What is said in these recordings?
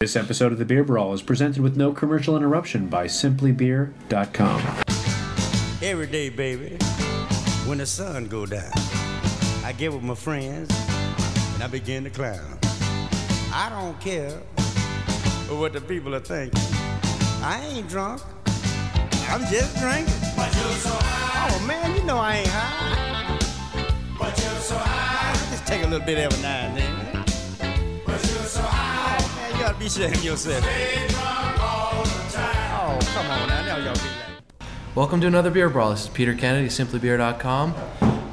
This episode of The Beer Brawl is presented with no commercial interruption by simplybeer.com. Every day, baby, when the sun go down, I get with my friends and I begin to clown. I don't care what the people are thinking. I ain't drunk. I'm just drinking. But you're so high, Oh man, you know I ain't high. but you're so high, I just take a little bit every now and then. But you're so high. Oh man, you ought to be ashamed yourself. Stay drunk all the time. Oh, come on now, now y'all be like. Welcome to another Beer Brawl. This is Peter Kennedy, simplybeer.com.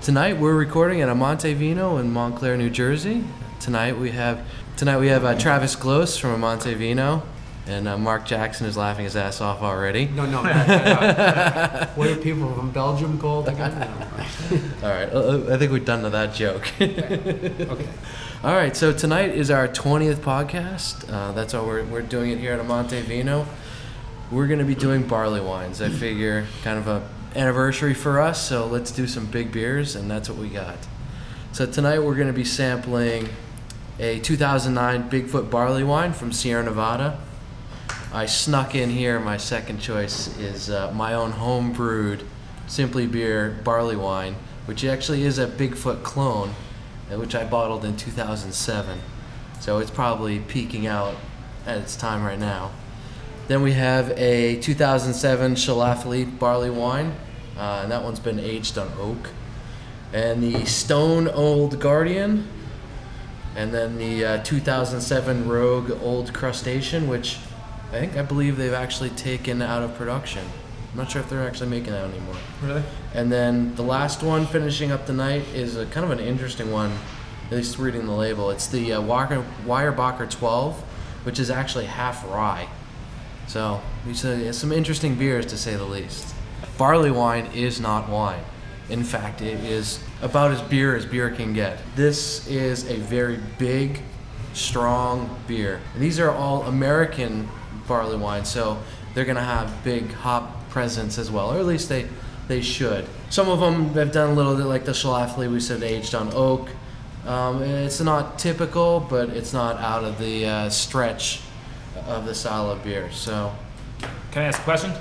Tonight we're recording at Amanti Vino in Montclair, New Jersey. Tonight we have tonight we have uh, Travis Gloss from Monte Vino, and uh, Mark Jackson is laughing his ass off already. No, no. back that up. what are people from Belgium called again? No. All right, uh, I think we're done with that joke. Okay. All right, so tonight is our 20th podcast. Uh, that's why we're, we're doing it here at Amanti Vino. We're going to be doing barley wines. I figure kind of a anniversary for us, so let's do some big beers, and that's what we got. So tonight we're going to be sampling a 2009 Bigfoot barley wine from Sierra Nevada. I snuck in here. My second choice is uh, my own home brewed Simply Beer barley wine, which actually is a Bigfoot clone, which I bottled in 2007. So it's probably peaking out at its time right now. Then we have a 2007 Schlafly barley wine, uh, and that one's been aged on oak. And the Stone Old Guardian, and then the uh, 2007 Rogue Old Crustacean, which I think I believe they've actually taken out of production. I'm not sure if they're actually making that anymore. Really? And then the last one finishing up the night is a kind of an interesting one, at least reading the label. It's the uh, Walker, Weyerbacher 12, which is actually half rye. So, these are some interesting beers to say the least. Barley wine is not wine. In fact, it is about as beer as beer can get. This is a very big, strong beer. And these are all American barley wines, so they're gonna have big hop presence as well, or at least they they should. Some of them have done a little bit like the Schlafly we said aged on oak. Um, it's not typical, but it's not out of the uh, stretch of the style of beer. So Can I ask a question?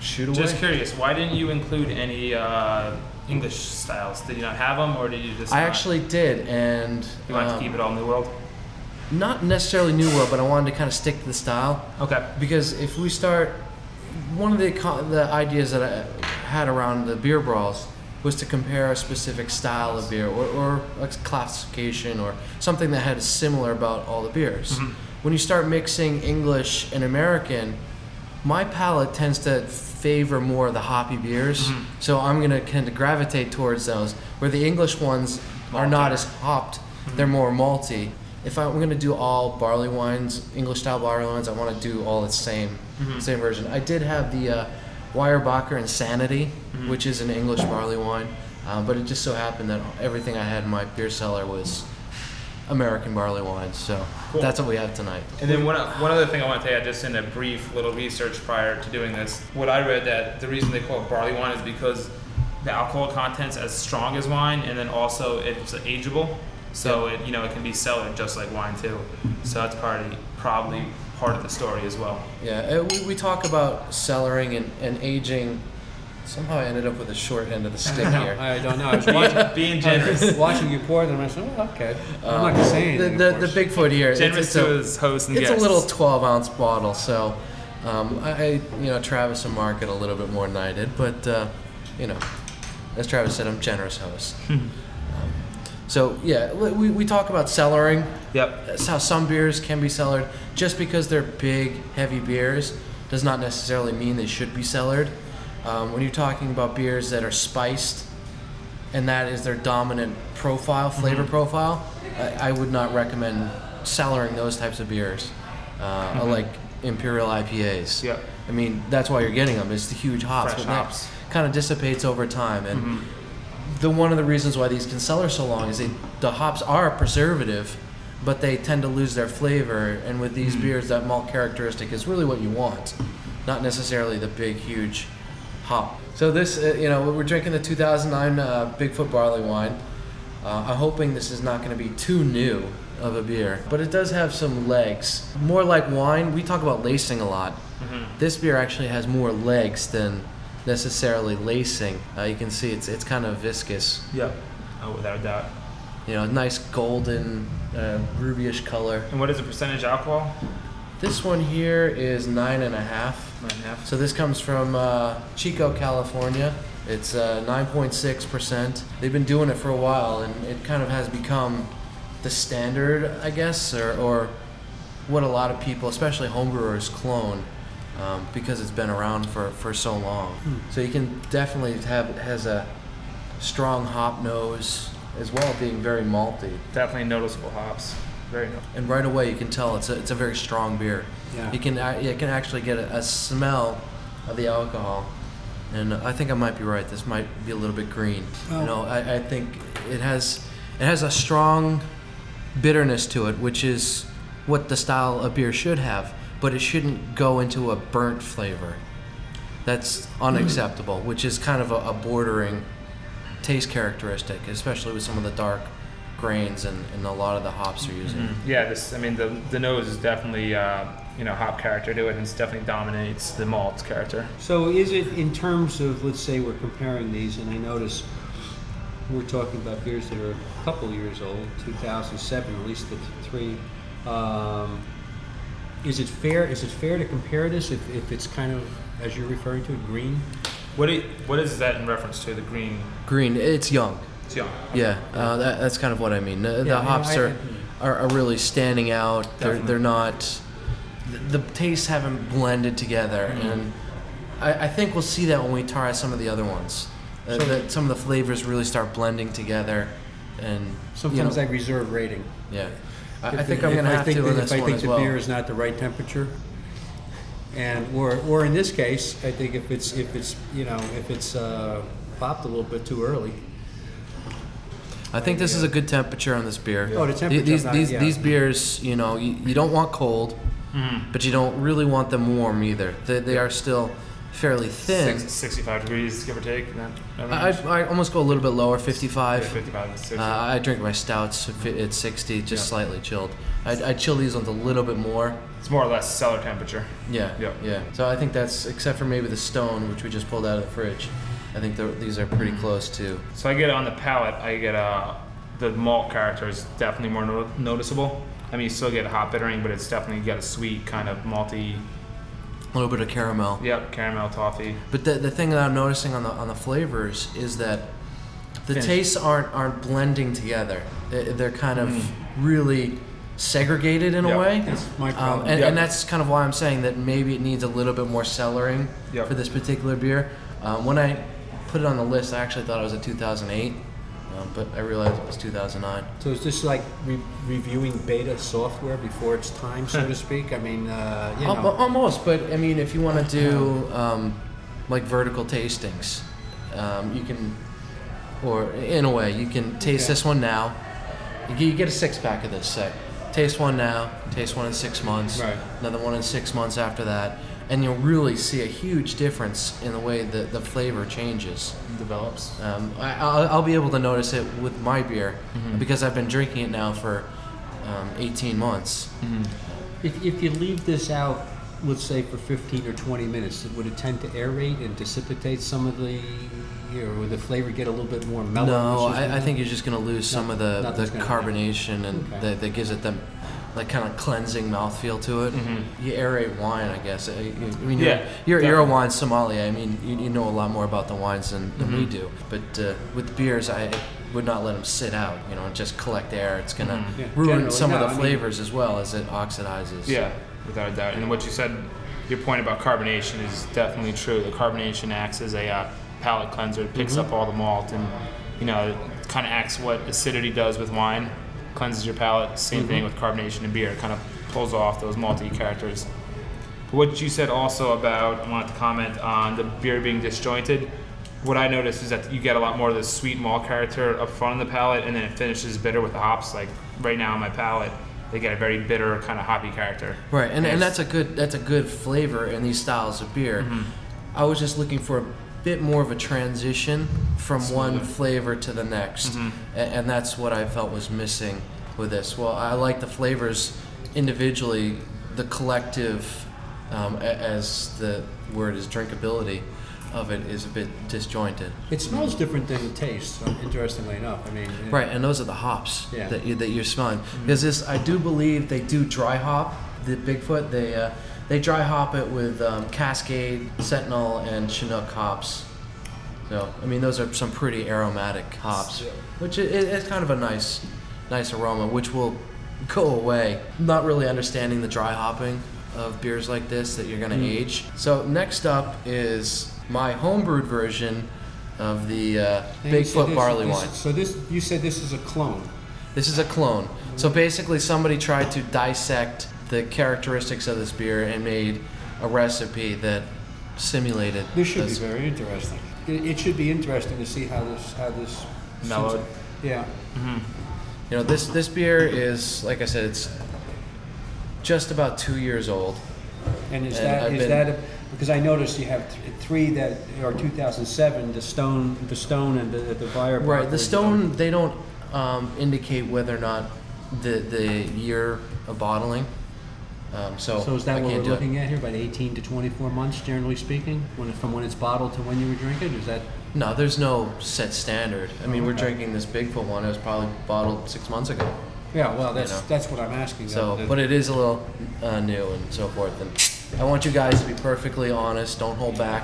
shoot away. Just curious, why didn't you include any uh, English styles? Did you not have them, or did you just? I actually did, and You wanted um, to keep it all New World. not necessarily New World, but I wanted to kind of stick to the style. Okay. because if we start one of the the ideas that I had around the beer brawls was to compare a specific style of beer or, or a classification or something that had a similar about all the beers. Mm-hmm. When you start mixing English and American, my palate tends to favor more of the hoppy beers, mm-hmm. so I'm gonna kind of gravitate towards those. Where the English ones are not as hopped, mm-hmm. they're more malty. If I'm gonna do all barley wines, English style barley wines, I want to do all the same, same version. I did have the uh, Weyerbacher Insanity, which is an English barley wine, uh, but it just so happened that everything I had in my beer cellar was American barley wines. So Cool. that's what we have tonight. And then one, one other thing I want to tell you, just in a brief little research prior to doing this, what I read that the reason they call it barley wine is because the alcohol content's as strong as wine, and then also it's ageable, so it you know it can be cellared just like wine too. So that's probably probably part of the story as well. Yeah, uh, we, we talk about cellaring and, and aging. Somehow I ended up with a short end of the stick here. I don't know. I was watching, Being I was generous, watching you pour them. I said, oh, okay. I'm Um, not gonna say the, anything. the, of the. Bigfoot here. it's- generous it's, to a, his hosts and it's guests. a little 12 ounce bottle, so um, I, I, you know, Travis and Mark get a little bit more than I did, but uh, you know, as Travis said, I'm generous host. so yeah, we, we- talk about cellaring. Yep. That's how some beers can be cellared. Just because they're big, heavy beers does not necessarily mean they should be cellared. Um, when you're talking about beers that are spiced, and that is their dominant profile, flavor profile, I, I would not recommend cellaring those types of beers, uh, like imperial IPAs. Yep. I mean, that's why you're getting them. It's the huge hops. Fresh hops. kind of dissipates over time, and the one of the reasons why these can cellar so long is they, the hops are a preservative, but they tend to lose their flavor. And with these beers, that malt characteristic is really what you want, not necessarily the big, huge hop. So this, uh, you know, we're drinking the 2009 uh, Bigfoot barley wine. Uh, I'm hoping this is not going to be too new. of a beer, but it does have some legs. More like wine. We talk about lacing a lot. This beer actually has more legs than necessarily lacing. Uh, you can see it's it's kind of viscous. Yep. Oh, without a doubt. You know, nice golden, uh, rubyish color. And what is the percentage alcohol? This one here is nine and a half. Nine and a half. So this comes from uh, Chico, California. It's uh, 9.6%. They've been doing it for a while, and it kind of has become the standard, I guess, or, or what a lot of people, especially homebrewers, clone um, because it's been around for, for so long. So you can definitely have has a strong hop nose as well, being very malty. Definitely noticeable hops. Very no- And right away you can tell it's a, it's a very strong beer. Yeah. You can you can actually get a, a smell of the alcohol, and I think I might be right. This might be a little bit green. Oh. You know, I, I think it has it has a strong bitterness to it, which is what the style of beer should have, but it shouldn't go into a burnt flavor. That's unacceptable, which is kind of a, a bordering taste characteristic, especially with some of the dark grains and, and a lot of the hops they're using. Yeah, this. I mean, the the nose is definitely uh, you know hop character to it, and it definitely dominates the malt character. So is it in terms of, let's say we're comparing these, and I notice we're talking about beers that are a couple years old, 2007, at least the three. Um, is it fair? Is it fair to compare this if, if it's kind of, as you're referring to, green? What do you- what is that in reference to? The green. Green, it's young. It's young. Yeah, uh, that, that's kind of what I mean. The, the Yeah, I- hops I- are, are, are really standing out. They're, they're not. The, the tastes haven't blended together, Mm-hmm. and I, I think we'll see that when we try some of the other ones. Uh, So- that some of the flavors really start blending together, and Sometimes you I know, reserve rating. yeah. I, I think the- I'm gonna I have think to that- in this If I one think as the well. beer is not the right temperature, and, or, or in this case, I think if it's, if it's, you know, if it's uh, popped a little bit too early, I think this is a good temperature on this beer. Oh, the Th- temperature, These not- these, yeah. these beers, you know, you, you don't want cold, Mm-hmm. but you don't really want them warm either. They, they are still fairly thin. Six, 65 degrees, give or take. That, I. I I almost go a little bit lower, Yeah, 55. 55 to 60. Uh, I drink my stouts at 60, just Yeah. slightly chilled. I, I chill these ones a little bit more. it's more or less cellar temperature. Yeah, Yeah. yeah. So I think that's, except for maybe the stone, which we just pulled out of the fridge, I think they're- these are pretty close to. So I get on the palate, I get uh, the malt character is definitely more no- noticeable. I mean, you still get hop bittering, but it's definitely got a sweet kind of malty, A little bit of caramel. yep, caramel toffee. But the, the thing that I'm noticing on the on the flavors is that the Finish. tastes aren't aren't blending together. They- They're kind of really segregated in Mm. Yeah. a way. that's my Um, problem. and, Yep. and that's kind of why I'm saying that maybe it needs a little bit more cellaring Yep. for this particular beer. Um, when I put it on the list, I actually thought it was a 2008, um, but I realized it was 2009. So is this like re- reviewing beta software before it's time, so to speak? I mean, uh, you know. Almost, but I mean, if you want to do um, like vertical tastings, um, you can, or in a way, you can taste Okay. this one now. You get, a six pack of this, say. Taste one now, taste one in six months, Right. another one in six months after that, and you'll really see a huge difference in the way that the flavor changes. Develops. Um, I, I'll, I'll be able to notice it with my beer Mm-hmm. because I've been drinking it now for um, 18 months. If, if you leave this out, let's say for 15 or 20 minutes, would it tend to aerate and dissipate some of the, or would the flavor get a little bit more mellow? No, I, I think you're just gonna lose some of the, the gonna happen. carbonation and Okay. that, that gives it the like kind of cleansing mouthfeel to it. You aerate wine, I guess. I, you- I mean, you're, Yeah, you're, you're a wine sommelier. I mean, you, you know a lot more about the wines than, than we do. But uh, with beers, I would not let them sit out. You know, and just collect air. It's gonna Yeah, ruin generally, some no, of I the mean- flavors as well as it oxidizes. Yeah, without a doubt. And what you said, your point about carbonation is definitely true. The carbonation acts as a uh, palate cleanser. It picks up all the malt and, you know, it kind of acts what acidity does with wine, cleanses your palate. Same thing with carbonation in beer. It kind of pulls off those malty characters. What you said also about, I wanted to comment on the beer being disjointed. What I noticed is that you get a lot more of the sweet malt character up front in the palate, and then it finishes bitter with the hops. Like right now on my palate, they get a very bitter kind of hoppy character. Right, and, and Yes. that's a good that's a good flavor in these styles of beer. Mm-hmm. I was just looking for a bit more of a transition from one flavor to the next, Mm-hmm. A- and, that's what I felt was missing with this? Well, I like the flavors individually, the collective, um, as the word is drinkability of it is a bit disjointed. It smells different than it tastes. uh, Interestingly enough, I mean. it- Right, and those are the hops Yeah. that you, that you're smelling. Because this, I do believe they do dry hop the Bigfoot. They uh, they dry hop it with um, Cascade, Centennial, and Chinook hops. So I mean, those are some pretty aromatic hops, which i i- is kind of a nice nice aroma, which will go away. Not really understanding the dry hopping of beers like this that you're going to age. So next up is my homebrewed version of the uh, and you said Bigfoot this- barley this- wine. So this, you said this is a clone. This is a clone. So basically, somebody tried to dissect the characteristics of this beer and made a recipe that simulated. This should be very interesting. It, it should be interesting to see how this how this Mellowed. Yeah. You know, this this beer is like I said, it's just about two years old. And is And that I've is been- that a, because I noticed you have th- three that are 2007, the stone, the stone, and the the fire. Right. The stone they don't um, indicate whether or not the the year of bottling. Um, so So is I that what can't we're do it. looking at here? About 18 to 24 months, generally speaking, when it, from when it's bottled to when you were drinking? Is that No, there's no set standard. I mean, we're Okay. drinking this Bigfoot one. It was probably bottled six months ago. yeah? Well, that's know. that's what I'm asking. So, but it is a little uh, new and so forth. And I want you guys to be perfectly honest. Don't hold back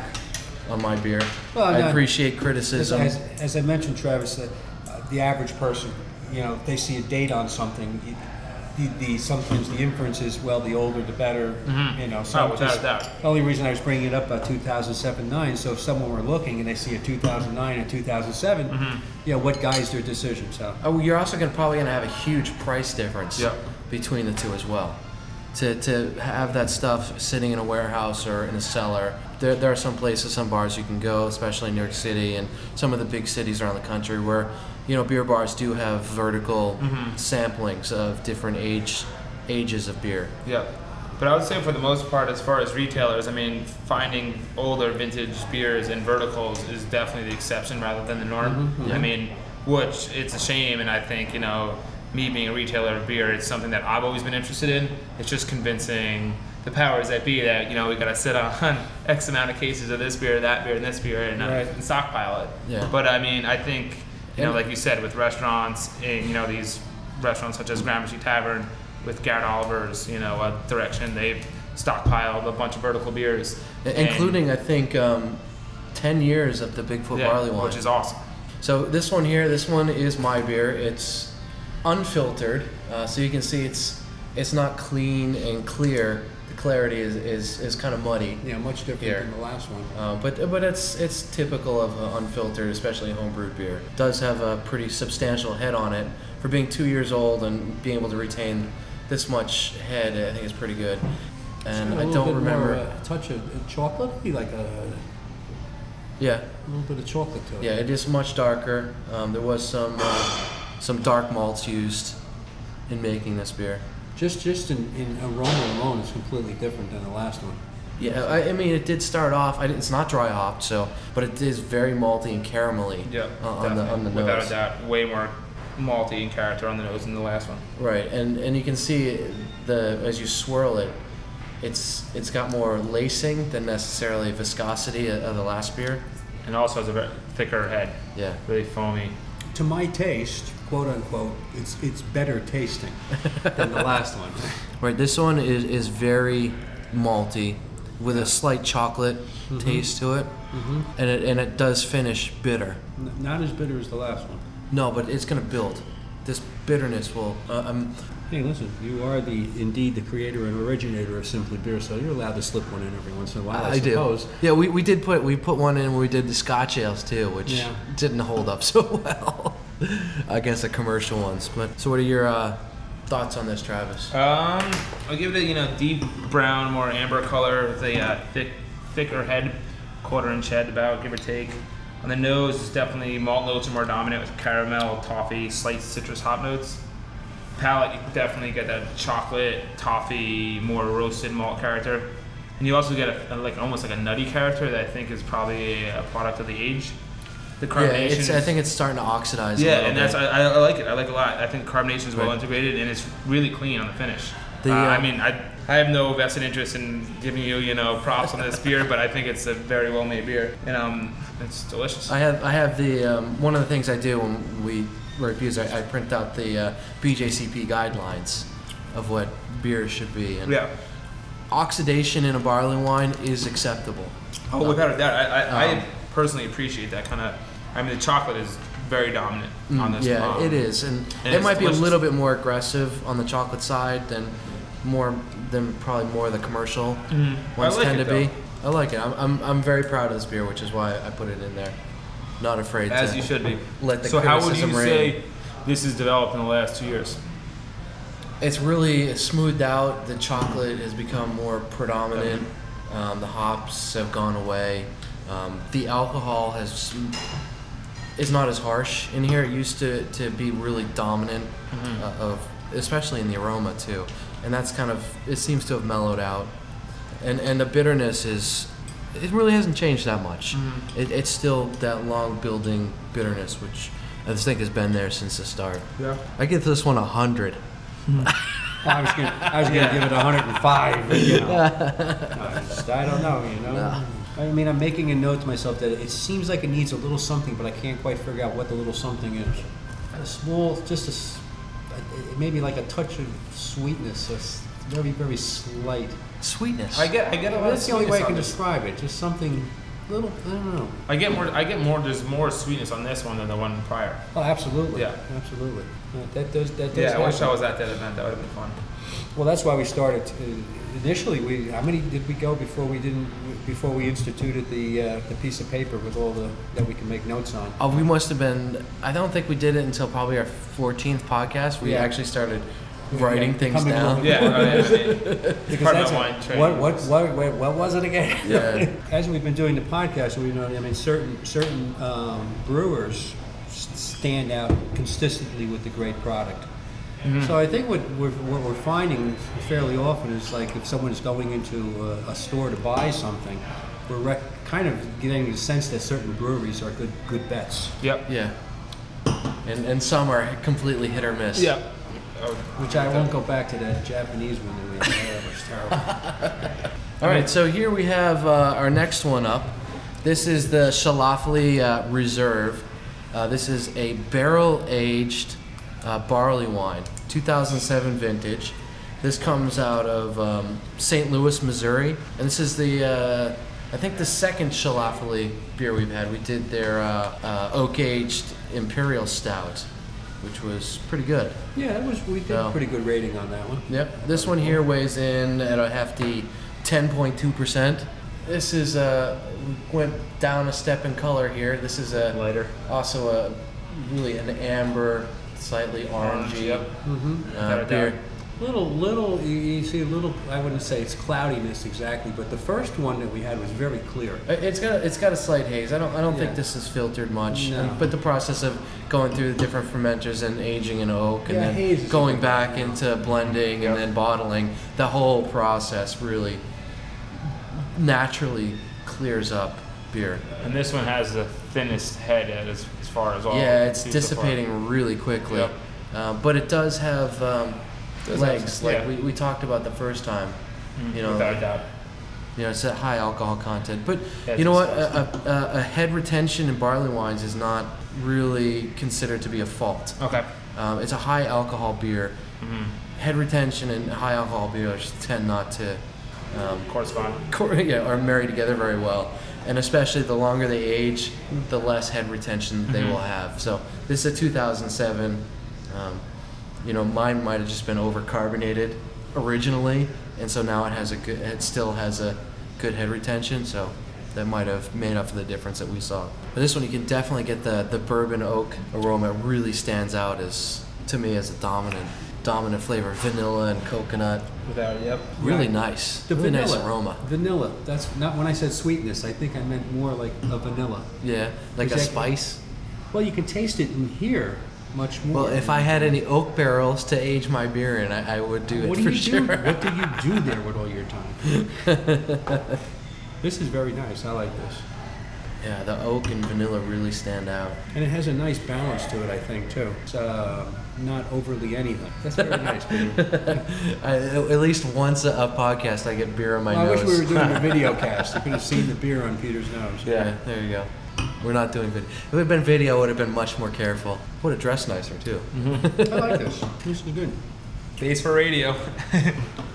on my beer. Well, I no, appreciate As, criticism. as, as I mentioned, Travis, uh, uh, the average person, you know, if they see a date on something, the, the sometimes the inference is, well, the older the better. You know, so Oh, without just- a doubt. The only reason I was bringing it up about 2007 9, so if someone were looking and they see a 2009 and 2007, Mm-hmm. you know, what guides their decision? So Oh, you're also gonna probably gonna have a huge price difference Yep. between the two as well. To, to have that stuff sitting in a warehouse or in a cellar, there, there are some places, some bars you can go, especially in New York City and some of the big cities around the country, where you know beer bars do have vertical samplings of different age ages of beer. Yeah. But I would say for the most part, as far as retailers, I mean, finding older vintage beers in verticals is definitely the exception rather than the norm. I mean, which it's a shame, and I think you know, me being a retailer of beer, it's something that I've always been interested in. It's just convincing the powers that be that you know we gotta sit on X amount of cases of this beer, that beer, and this beer, and, uh, Right. and stockpile it. Yeah. But I mean, I think you know, like you said, with restaurants, in, you know, these restaurants such as Gramercy Tavern, with Garrett Oliver's, you know, uh, direction, they've stockpiled a bunch of vertical beers, I- and- including I think um, ten years of the Bigfoot yeah, barley wine, which is awesome. So this one here, this one is my beer. It's unfiltered, uh, so you can see it's it's not clean and clear. Clarity is is, is kind of muddy, yeah, much different Here. than the last one. uh, but but it's it's typical of uh, unfiltered, especially homebrewed beer. It does have a pretty substantial head on it for being two years old and being able to retain this much head. I think is pretty good. And It's got a I don't remember. More, uh, a touch of chocolate, like a, yeah, a little bit of chocolate to it. yeah, it is much darker. Um, there was some uh, some dark malts used in making this beer. Just just in, in aroma alone, it's completely different than the last one. Yeah, I, I mean, it did start off. I, it's not dry hopped, so but it is very malty and caramelly. Yeah, uh, on the on the without nose. a doubt, way more malty in character on the nose than the last one. Right, and and you can see the as you swirl it, it's it's got more lacing than necessarily viscosity of, of the last beer. And also has a very thicker head, Yeah. really foamy. To my taste, quote unquote, it's it's better tasting than the last one. Right, this one is is very malty, with a slight chocolate Mm-hmm. taste to it, and it and it does finish bitter. N- Not as bitter as the last one. No, but it's gonna build. This bitterness will. Uh, um, Hey, listen, you are the indeed the creator and originator of Simply Beer, so you're allowed to slip one in every once in a while. I, I do. Yeah, we, we did put we put one in when we did the Scotch ales too, which Yeah. didn't hold up so well against the commercial ones. But so, what are your uh, thoughts on this, Travis? Um, I'll give it a you know deep brown, more amber color with a uh, thick, thicker head, quarter inch head about give or take. On the nose, it's definitely malt notes are more dominant with caramel, toffee, slight citrus hop notes. Palate, you definitely get that chocolate, toffee, more roasted malt character, and you also get a, a- like almost like a nutty character that I think is probably a product of the age. The Yeah, carbonation. it's, I think it's starting to oxidize. a yeah, little and that's. I, I like it. I like it a lot. I think carbonation is well Right. integrated and it's really clean on the finish. The, uh, I uh, mean, I I have no vested interest in giving you you know props on this beer, but I think it's a very well made beer and um it's delicious. I have I have the um, one of the things I do when we write beers. I, I print out the uh, BJCP guidelines of what beer should be, and yeah. oxidation in a barley wine is acceptable. Oh, without a doubt, I I, Um, I personally appreciate that kind of. I mean, the chocolate is very dominant on this. Mm, yeah, um, it is, and, and it might be a little bit more aggressive on the chocolate side than more than probably more of the commercial Mhm. Ones like tend to be. I like it. I'm, I'm, I'm very proud of this beer, which is why I put it in there. Not afraid As to you should be. let the so, how would you reign. say this is developed in the last two years? It's really smoothed out. The chocolate has become more predominant. Um, the hops have gone away. Um, the alcohol has is not as harsh in here. It used to, to be really dominant mm-hmm. uh, of especially in the aroma too, and that's kind of it seems to have mellowed out. And and the bitterness is it really hasn't changed that much. Mm-hmm. It, it's still that long building bitterness, which I just think has been there since the start. Yeah. I give this one a hundred. Mm-hmm. I was gonna, I was gonna give it a 105. You know. I, just- I don't know. You know. I mean, I'm making a note to myself that it seems like it needs a little something, but I can't quite figure out what the little something is. A small, just a, maybe like a touch of sweetness, a s- very, very slight. Sweetness. I get I get a lot That's of the only way I can this. describe it. Just something little. I don't know. I get more. I get more. There's more sweetness on this one than the one prior. Oh, absolutely. Yeah. absolutely. Uh, that does. That does. Yeah, I wish I was at that event. That would have been fun. Well, that's why we started. Initially, we how many did we go before we didn't before we instituted the uh, the piece of paper with all the that we can make notes on? Oh, we must have been. I don't think we did it until probably our 14th podcast. We Yeah. actually started writing things Becoming down. little Yeah, oh, yeah. Because Part of that's my a- wine training. what, what what what what was it again? Yeah. As we've been doing the podcast, we know I mean certain certain um, brewers s- stand out consistently with the great product. Mm-hmm. So I think what we're, what we're finding fairly often is like if someone's going into a, a store to buy something, we're rec- kind of getting the sense that certain breweries are good good bets. Yep. Yeah. And and some are completely hit or miss. Yep. Which I won't go back to that Japanese one that we had. That was terrible. All right. So here we have uh, our next one up. This is the Schlafly uh, Reserve. Uh, this is a barrel aged uh, barley wine, 2007 vintage. This comes out of um, St. Louis, Missouri, and this is the uh, I think the second Schlafly beer we've had. We did their uh, uh, oak aged imperial stout, which was pretty good. Yeah, that was we did No. a pretty good rating on that one. Yep. This one here weighs in at a hefty 10.2%. This is uh we went down a step in color here. This is a Lighter. also a really an amber, slightly orangey Yep. Mm-hmm. uh, a beer. Little, little, you, you see a little. I wouldn't say it's cloudiness exactly, but the first one that we had was very clear. It- It's got it's got a slight haze. I don't I don't think this is filtered much. No. But the process of going through the different fermenters and aging in oak and Yeah, then going a good back one. into blending Yep. and then bottling, the whole process really naturally clears up beer. And this one has the thinnest head as, as far as all. yeah, it's seen so dissipating really quickly. Yep. Uh, but it does have um, Does legs, have- like yeah. we, we talked about the first time. Mm, You know, without a doubt. You know, it's a high alcohol content. But Yeah, you know what? A, a, a head retention in barley wines is not really considered to be a fault. Okay. Um, it's a high alcohol beer. hmm Head retention and high alcohol beers tend not to, um, Correspond. cor- yeah, are married together very well. And especially the longer they age, the less head retention they Mhm. will have. So this is a 2007. Um, you know, mine might have just been over carbonated originally, and so now it has a good. It still has a good head retention. So that might have made up for the difference that we saw. But this one, you can definitely get the the bourbon oak aroma. It really stands out as to me as a dominant dominant flavor. Vanilla and coconut. Without. Yep. Really Right. nice. The really vanilla nice aroma. Vanilla. That's not when I said sweetness. I think I meant more like a vanilla. Yeah, like a Exactly. spice. Well, you can taste it in here much more. Well, if I had any oak barrels to age my beer in, I, I would do it what do for you sure. do? What do you do there with all your time? this is very nice. I like this. Yeah, the oak and vanilla really stand out. And it has a nice balance to it, I think, too. It's uh, not overly anything. That's very nice, Peter. I, at least once a, a podcast, I get beer on my Well, I nose. wish we were doing a video cast. You could have seen the beer on Peter's nose. Yeah, there you go. We're not doing video. If it had been video, I would have been much more careful. Would have dressed nicer too. Mm-hmm. I like this. This is good. Base for radio.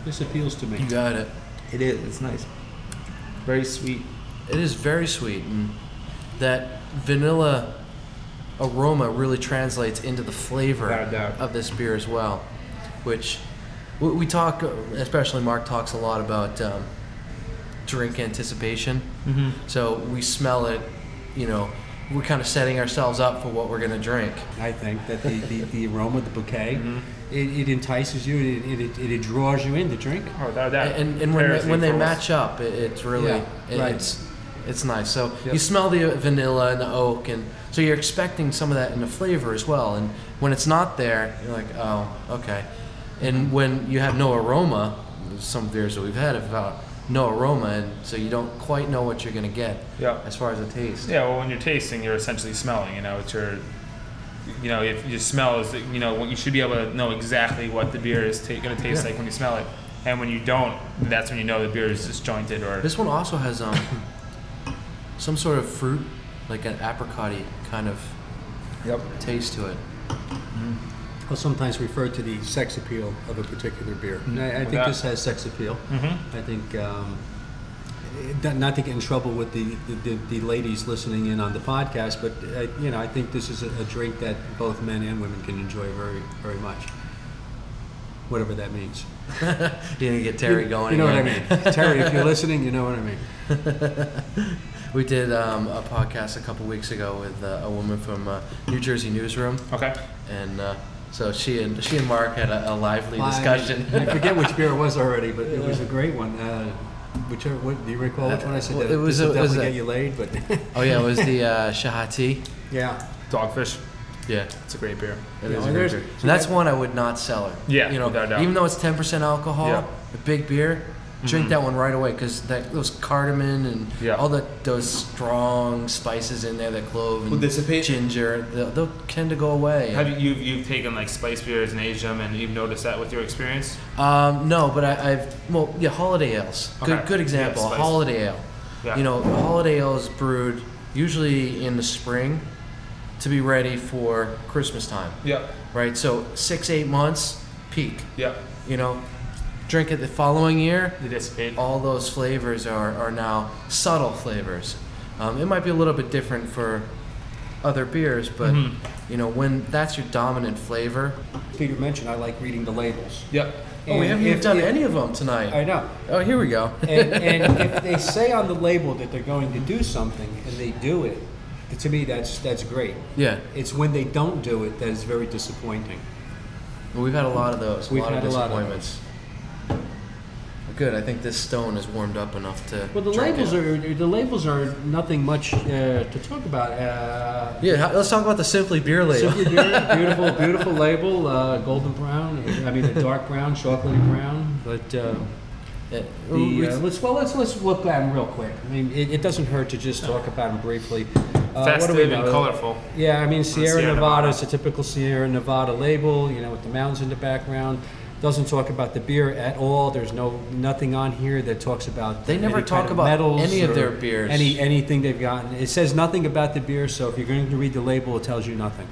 This appeals to me. You got it. it is. It's nice. Very sweet. It is very sweet, and that vanilla aroma really translates into the flavor Without a doubt. of this beer as well. Which we, we talk, especially Mark talks a lot about um, drink anticipation. Mm-hmm. So we smell it, you know, we're kind of setting ourselves up for what we're going to drink. I think that the, the, the aroma, the bouquet, Mm-hmm. it, it entices you. It, it, it, it draws you in to drink. Oh, without that. and and when they, when they match up, it, it's really Yeah, it- right. it's it's nice. So Yep. you smell the vanilla and the oak, and so you're expecting some of that in the flavor as well. And when it's not there, you're like, oh, okay. And when you have no aroma, some beers that we've had have got no aroma, and so you don't quite know what you're gonna get Yeah. as far as the taste. Yeah, well, when you're tasting, you're essentially smelling. You know, it's your, you know, if your smell is, you know, you should be able to know exactly what the beer is ta- going to taste Yeah. like when you smell it. And when you don't, that's when you know the beer is disjointed or. This one also has um some sort of fruit, like an apricot kind of Yep. taste to it. I'll sometimes refer to the sex appeal of a particular beer. And I, I think Without- this has sex appeal. Mm-hmm. I think, um, not to get in trouble with the, the, the, the ladies listening in on the podcast, but uh, you know, I think this is a, a drink that both men and women can enjoy very, very much. Whatever that means. You're gonna get Terry going. You know again. what I mean, Terry. If you're listening, you know what I mean. We did um, a podcast a couple weeks ago with uh, a woman from uh, New Jersey Newsroom, Okay. and uh, so she and she and Mark had a, a lively I- discussion. I, forget which beer it was already, but it was a great one. Uh, whichever, what, do you recall which one I said? Well, that it was this will a- it was definitely a- get you laid, but oh yeah, it was the uh, Sah'tea. yeah. Dogfish. Yeah, It's a great beer. it Yeah, is a great there's- beer. And that's one I would not sell her. Yeah, you know, without a doubt. even though it's ten percent alcohol, Yeah. a big beer. Drink Mhm. that one right away because that those cardamom and Yeah. all the those strong spices in there, that clove and dissipate? ginger, they'll, they'll tend to go away. Have you you've, you've taken like spice beers and aged them, and you've noticed that with your experience? Um, no, but I, I've well, yeah, holiday ales. Good, Okay. good example. Yeah, holiday ale. Yeah. You know, holiday ale is brewed usually in the spring to be ready for Christmas time, Yep. right? So six, eight months peak. Yep. You know, drink it the following year. They dissipate. All those flavors are, are now subtle flavors. Um, it might be a little bit different for other beers, but Mhm. you know, when that's your dominant flavor. Peter mentioned I like reading the labels. Yep. Oh, we haven't even if- done if- any of them tonight. I know. Oh, here we go. and, and if they say on the label that they're going to do something and they do it, to me that's that's great. yeah, It's when they don't do it that is very disappointing. we've had a lot of those. We've lot of had a lot of disappointments. Good. I think this stone is warmed up enough to. Well, the labels it. are the labels are nothing much uh, to talk about. Uh, Yeah, let's talk about the Simply Beer label. Simply Beer, beautiful, beautiful label, uh, golden brown. I mean, a dark brown, chocolatey brown. But uh, Yeah, the, uh, let's well, let's let's look at them real quick. I mean, it, it doesn't hurt to just talk about them briefly. Uh, what do we Festive and know? colorful. Yeah, I mean Sierra, Sierra Nevada Nevada. is a typical Sierra Nevada label, you know, with the mountains in the background. Doesn't talk about the beer at all. There's no nothing on here that talks about. They never talk about medals any of their beers. Any anything they've gotten. It says nothing about the beer, so if you're going to read the label, it tells you nothing.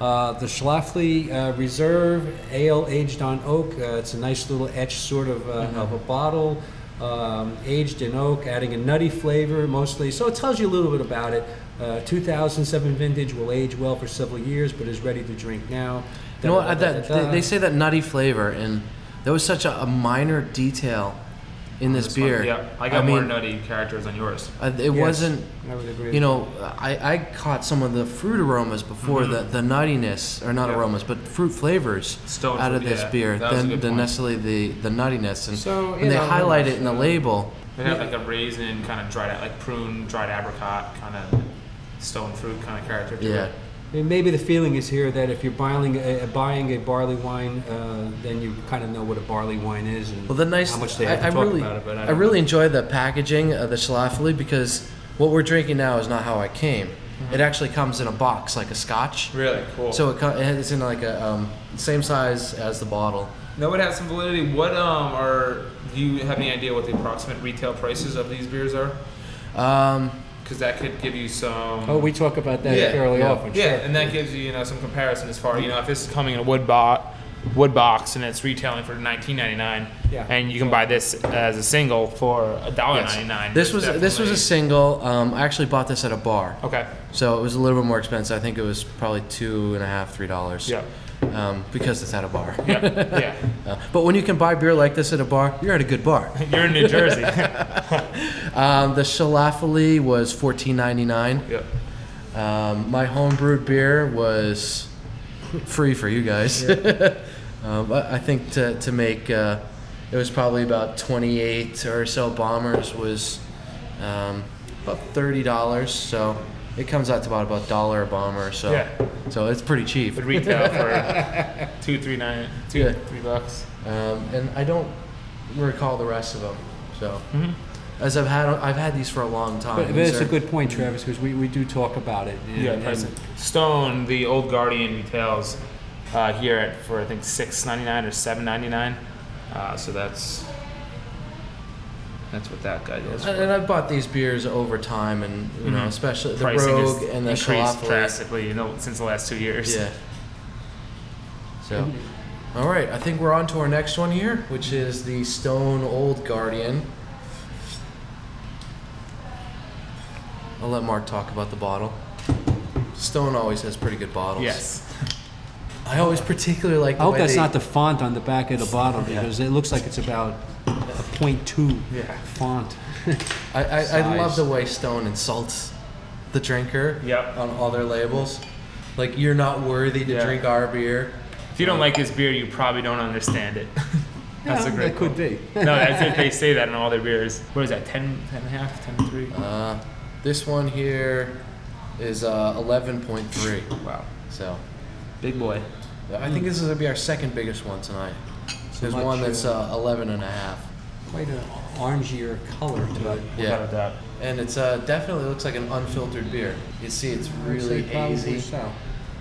Uh, the Schlafly uh, Reserve Ale aged on oak. Uh, it's a nice little etched sort of uh, Mm-hmm. of a bottle, um, aged in oak, adding a nutty flavor mostly. So it tells you a little bit about it. Uh, 2007 vintage will age well for several years, but is ready to drink now. You know what? That, they, they say that nutty flavor, and there was such a, a minor detail in this, one. beer. Yeah, I got I more mean, nutty characters on yours. uh, it Yes, wasn't. I would agree. You know, I, I caught some of the fruit aromas before the, the nuttiness, or not Yeah. aromas, but fruit flavors Stone out of fruit, this yeah, beer that than, good than necessarily the, the nuttiness. And So, when they know, highlight it in the uh, label, They have like a raisin, kind of dried, like prune, dried apricot, kind of stone fruit kind of character to yeah. it. I maybe the feeling is here that if you're buying a, buying a barley wine, uh, then you kind of know what a barley wine is and Well, the nice. how much they I, have to I talk really, about it. But I, I really enjoy the packaging of the Schlafly because what we're drinking now is not how I came. It actually comes in a box like a scotch. Really cool. So it it's in like a um, same size as the bottle. that would have some validity. What um are do you have any idea what the approximate retail prices of these beers are? Um, Because that could give you some. Oh, we talk about that Yeah, fairly yeah. often. yeah, sure. and that gives you you know some comparison as far you know if this is coming in a wood box, wood box, and it's retailing for 19.99, Yeah. and you can buy this as a single for a dollar ninety nine. this was this was a single. Um, I actually bought this at a bar, okay. so it was a little bit more expensive. I think it was probably two and a half, three dollars. Yeah. Um, because it's at a bar. Yeah. Yeah. Uh, but when you can buy beer like this at a bar, you're at a good bar. You're in New Jersey. Um, the Schlafly was fourteen ninety nine. yeah. Um, my homebrewed beer was free for you guys. um, I I think to, to make uh, it was probably about 28 or so bombers was um, about $30. So it comes out to about about dollar a bomber. So Yeah. so it's pretty cheap. Would retail for two, three, nine, two, Yeah. three bucks. Um, and I don't recall the rest of them. So Mhm. as I've had I've had these for a long time. But, but it's a good point, Travis, because we, we do talk about it. and- Yeah, and- Stone, the old Guardian retails uh, here at for I think six ninety nine or seven ninety nine. Uh, so that's that's what that guy is. And, and I've bought these beers over time, and you know, Mhm. especially the Pricing Rogue has and the increased drastically, you know, since the last two years. Yeah. So, all right, I think we're on to our next one here, which is the Stone Old Guardian. I'll let Mark talk about the bottle. Stone always has pretty good bottles. Yes. I always particularly like. The I hope way that's they- not the font on the back of the bottle because it looks like it's about a point two Yeah. font. I, I, I love size. the way Stone insults the drinker. Yep. On all their labels, like you're not worthy to Yeah. drink our beer. If you don't like his beer, you probably don't understand it. that's Yeah, a great. That could be. no, that's it. They say that in all their beers. What is that? 10, 10 and a half, 10 and three. Uh, this one here is uh, 11.3. Wow. So Big boy. I think this is gonna be our second biggest one tonight. There's much, one that's uh, uh, 11 and a half. Quite an orangier color to it. Yeah. Without a doubt. And it's uh, definitely looks like an unfiltered beer. You see, it's really I'd probably hazy. so.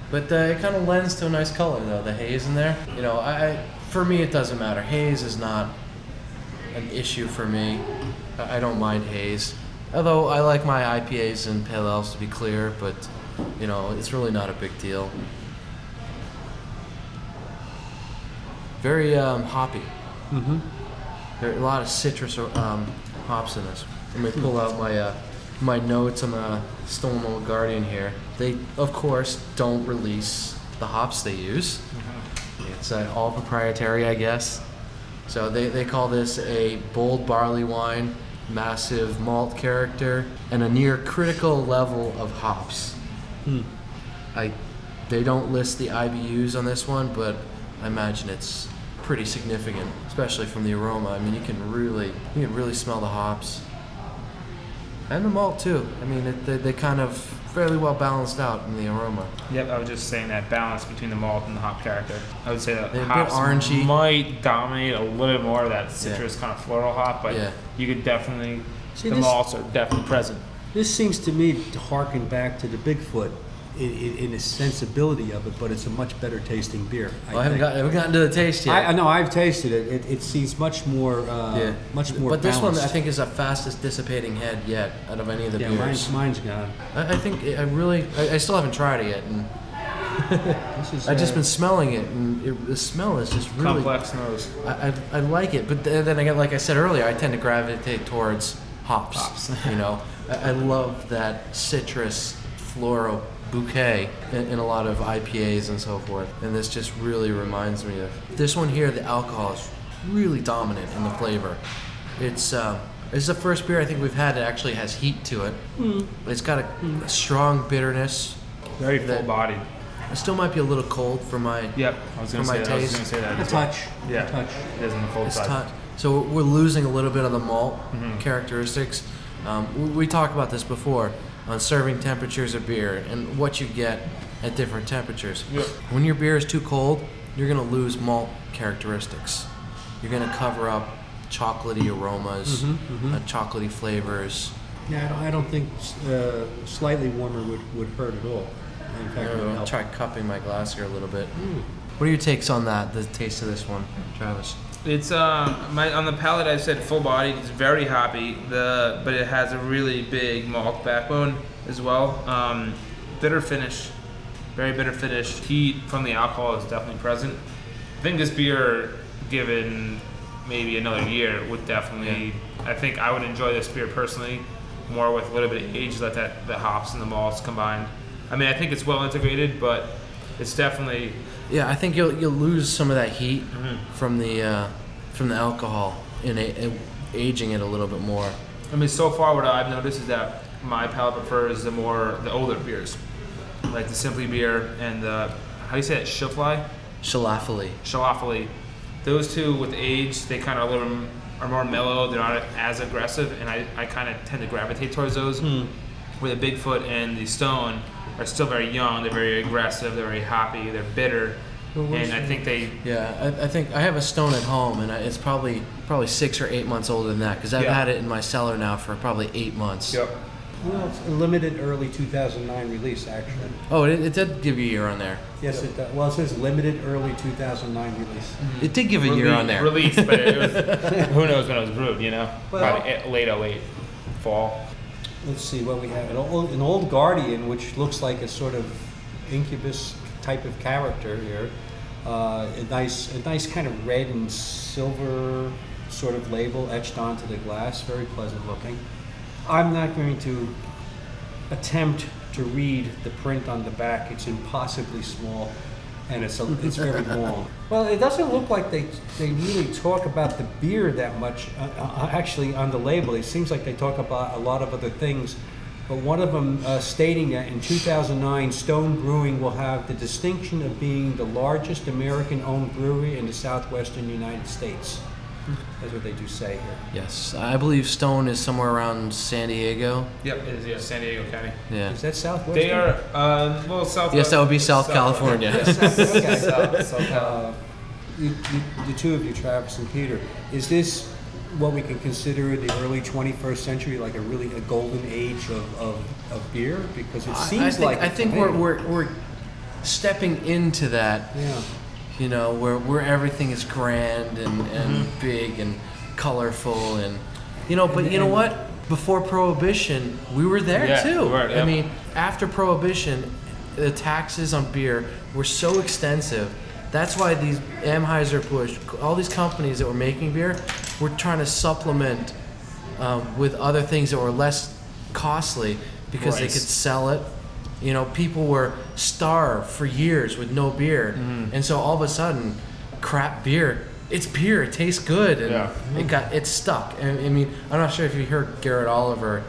But uh, it kind of lends to a nice color though, the haze in there. You know, I, I for me it doesn't matter. Haze is not an issue for me. I, I don't mind haze. Although I like my IPAs and pale ales to be clear, but you know, it's really not a big deal. Very um, hoppy. Mm-hmm. There are a lot of citrus um, hops in this. Let me pull out my uh, my notes on the Stone Old Guardian here. They, of course, don't release the hops they use. It's uh, all proprietary, I guess. So they, they call this a bold barley wine, massive malt character, and a near critical level of hops. I, they don't list the IBUs on this one, but I imagine it's pretty significant, especially from the aroma. I mean, you can really, you can really smell the hops, and the malt too. I mean, it, they, they kind of fairly well balanced out in the aroma. Yep, I was just saying that balance between the malt and the hop character. I would say that They're hops orangey. might dominate a little bit more of that citrus kind of floral hop, but Yeah. you could definitely See, the this- malts are definitely present. This seems to me to harken back to the Bigfoot in, in, in the sensibility of it, but it's a much better tasting beer. I haven't, think. got, I haven't gotten to the taste yet. I, I know I've tasted it. It, it seems much more, uh, much more. But this one, I balanced. think, is the fastest dissipating head yet out of any of the yeah, beers. mine's, mine's gone. I, I think I really, I, I still haven't tried it yet, and This is. I've just uh, been smelling it, and it, the smell is just really. Complex nose. I, I, I like it, but then then again, like I said earlier, I tend to gravitate towards hops. Hops. you know, I, I love that citrus floral bouquet in, in a lot of IPAs and so forth, and this just really reminds me of this one here. The alcohol is really dominant in the flavor. It's um, it's the first beer I think we've had that actually has heat to it. It's got a, a strong bitterness. Very full bodied. It still might be a little cold for my Yep, I was gonna For say my that. I was taste. gonna say that. a as well. touch. Yeah. A touch. It is on the cold It's side. tough. So we're losing a little bit of the malt Mhm. characteristics. Um, we, we talked about this before on serving temperatures of beer and what you get at different temperatures. Yep. When your beer is too cold, you're going to lose malt characteristics. You're going to cover up chocolatey aromas, Mhm, mhm. Uh, chocolatey flavors. Yeah, I don't, I don't think uh, slightly warmer would, would hurt at all. In fact, would I'll help. try cupping my glass here a little bit. Mm. What are your takes on that? The taste of this one, Travis? It's um my on the palate I said full bodied. It's very hoppy. The but it has a really big malt backbone as well. Um, bitter finish, very bitter finish. Heat from the alcohol is definitely present. I think this beer, given maybe another year, would definitely. I think I would enjoy this beer personally, more with a little bit of age, let that the hops and the malts combined. I mean, I think it's well integrated, but it's definitely Yeah, I think you'll you'll lose some of that heat Mm-hmm. from the uh, from the alcohol in a, in aging it a little bit more. I mean, so far what I've noticed is that my palate prefers the more the older beers, like the Simply Beer and the how do you say it, Schifly, Schlafly. Schlafly. Those two with age, they kind of a little are more mellow. They're not as aggressive, and I, I kind of tend to gravitate towards those. Where the Bigfoot and the Stone are still very young. They're very aggressive. They're very happy. They're bitter, Well, and I think they Yeah, I, I think I have a stone at home, and I, it's probably probably six or eight months older than that because I've Yeah. had it in my cellar now for probably eight months. Yep. Well, it's a limited early 2009 release, actually. Oh, it, it did give you a year on there. Yes, it does. Well, it says limited early 2009 release. It did give a year on there. Release, but it was who knows when it was brewed. You know, Well- probably eh, late 08, fall. Let's see what we have. An old, an old Guardian, which looks like a sort of incubus type of character here. Uh, a nice, a nice kind of red and silver sort of label etched onto the glass. Very pleasant looking. I'm not going to attempt to read the print on the back. It's impossibly small, and it's a, it's very long. Well, it doesn't look like they they really talk about the beer that much. Uh, uh, actually, on the label, it seems like they talk about a lot of other things. But one of them uh, stating that in 2009, Stone Brewing will have the distinction of being the largest American-owned brewery in the southwestern United States. That's what they do say here. Yes, I believe Stone is somewhere around San Diego. Yep, it is. Yeah, San Diego County. Yeah. Is that southwestern? They are uh, well south. Yes, that would be South California. okay. South, South Uh, you, you, the two of you, Travis and Peter, is this what we can consider the early 21st century, like a really a golden age of, of, of beer? Because it I- seems I think, like I think we're, we're we're stepping into that. yeah. You know, where where everything is grand and, and Mm-hmm. big and colorful and you know, but you know what? Before Prohibition, we were there Yeah, too. we were, I mean, after Prohibition, the taxes on beer were so extensive. That's why these Anheuser-Busch, all these companies that were making beer, were trying to supplement um, with other things that were less costly because they could sell it. You know, people were starved for years with no beer, Mm-hmm. and so all of a sudden, crap beer. It's beer. It tastes good, and Yeah. it got it stuck. And I mean, I'm not sure if you heard Garrett Oliver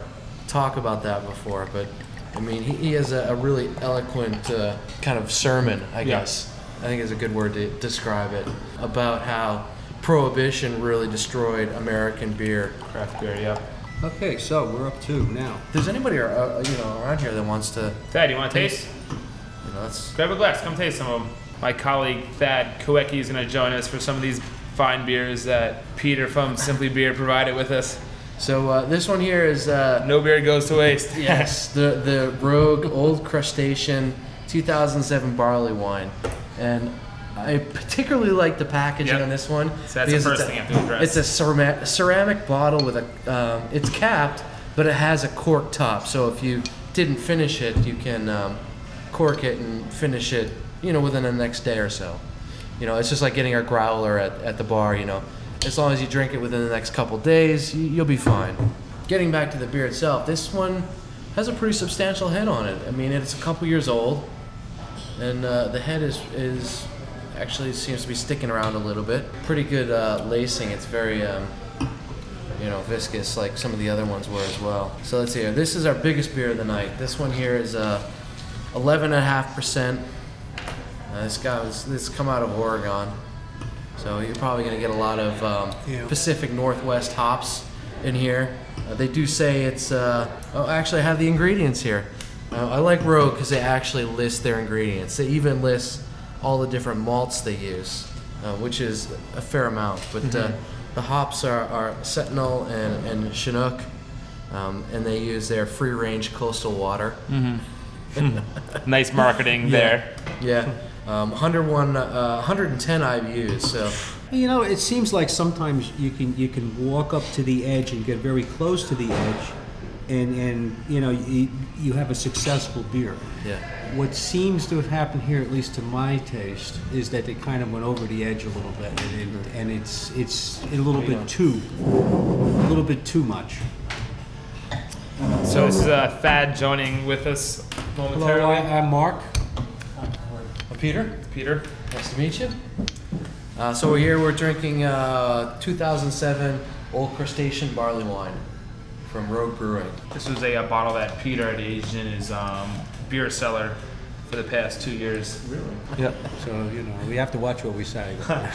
talk about that before, but I mean, he, he has a, a really eloquent uh, kind of sermon, I Yeah. guess. I think is a good word to describe it about how prohibition really destroyed American beer. craft beer. Yep. Okay, so we're up to now. If there's anybody uh, you know around here that wants to, Thad, you want to taste? you know, that's Grab a glass. Come taste some of them. My colleague Thad Koecki is going to join us for some of these fine beers that Peter from Simply Beer provided with us. so. Uh, this one here is uh, No beer goes to waste. yes, the the Rogue Old Crustacean 2007 barley wine, and I particularly like the packaging Yep. on this one. So that's the because first it's thing I have to address. It's a ceramic, ceramic bottle with a. Um, it's capped, but it has a cork top. So if you didn't finish it, you can um, cork it and finish it. You know, within the next day or so. You know, it's just like getting a growler at, at the bar. You know, as long as you drink it within the next couple days, you, you'll be fine. Getting back to the beer itself, this one has a pretty substantial head on it. I mean, it's a couple years old, and uh, the head is is actually seems to be sticking around a little bit. Pretty good uh, lacing. It's very um, you know viscous, like some of the other ones were as well. So let's see here. This is our biggest beer of the night. This one here is uh, 11.5 percent. Uh, this guy was this come out of Oregon, so you're probably gonna get a lot of um, Yeah. Pacific Northwest hops in here. Uh, they do say it's. Uh, oh, actually, I have the ingredients here. Uh, I like Rogue because they actually list their ingredients. They even list all the different malts they use, uh, which is a fair amount. But uh, the hops are, are Centennial and, and Chinook. um, and they use their free-range coastal water. Nice marketing there. Yeah, um, 101, uh, 110 IBUs. So You know, it seems like sometimes you can you can walk up to the edge and get very close to the edge, and and you know you, you have a successful beer. yeah, What seems to have happened here, at least to my taste, is that they kind of went over the edge a little bit, and, it, and it's it's a little bit too, a little bit too much. So this is uh, Thad joining with us momentarily. I, I'm Mark. I'm Peter. Peter. Nice to meet you. Uh, so we're here. We're drinking uh, 2007 Old Crustacean barley wine from Rogue Brewing. This was a, uh bottle that Peter had aged in his um, beer cellar for the past two years. Really? Yep. So you know we have to watch what we say.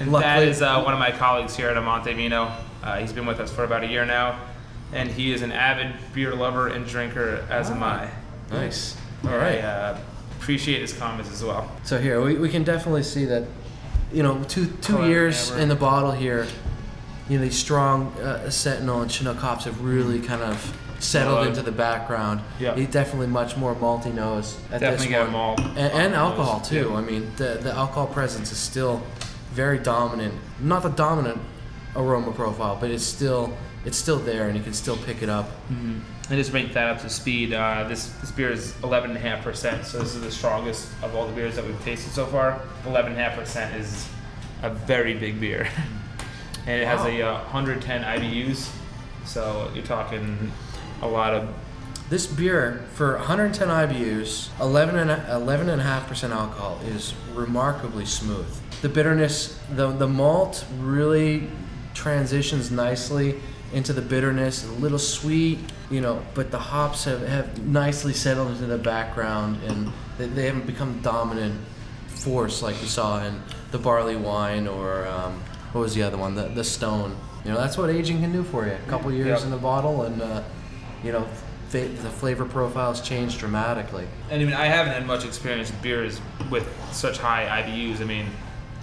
And Luckily- Thad uh, one of my colleagues here at Amanti Vino. Uh, he's been with us for about a year now, and he is an avid beer lover and drinker, as am I. Nice. All I uh, appreciate his comments as well. So here we, we can definitely see that, you know, two two Color years amber. in the bottle here. You know, these strong uh, Centennial and Chinook hops have really kind of settled into the background. Yeah. He's definitely much more malty nose at Definitely this got one. malt. and, and alcohol too. Yeah. I mean, the the alcohol presence is still very dominant. Not the dominant aroma profile, but it's still it's still there, and you can still pick it up. I just rate that up to speed. Uh, this this beer is 11.5%, so this is the strongest of all the beers that we've tasted so far. 11.5% is a very big beer. and it has a uh, 110 IBUs, so you're talking a lot of. This beer, for 110 IBUs, 11 and 11.5% alcohol, is remarkably smooth. The bitterness, the, the malt really transitions nicely into the bitterness, a little sweet, you know, but the hops have, have nicely settled into the background and they, they haven't become dominant force like you saw in the barley wine or um, what was the other one, the, the stone. You know, that's what aging can do for you. A couple years Yep. in the bottle and, uh, you know, fa- the flavor profiles change dramatically. And I mean, I haven't had much experience with beers with such high IBUs. I mean,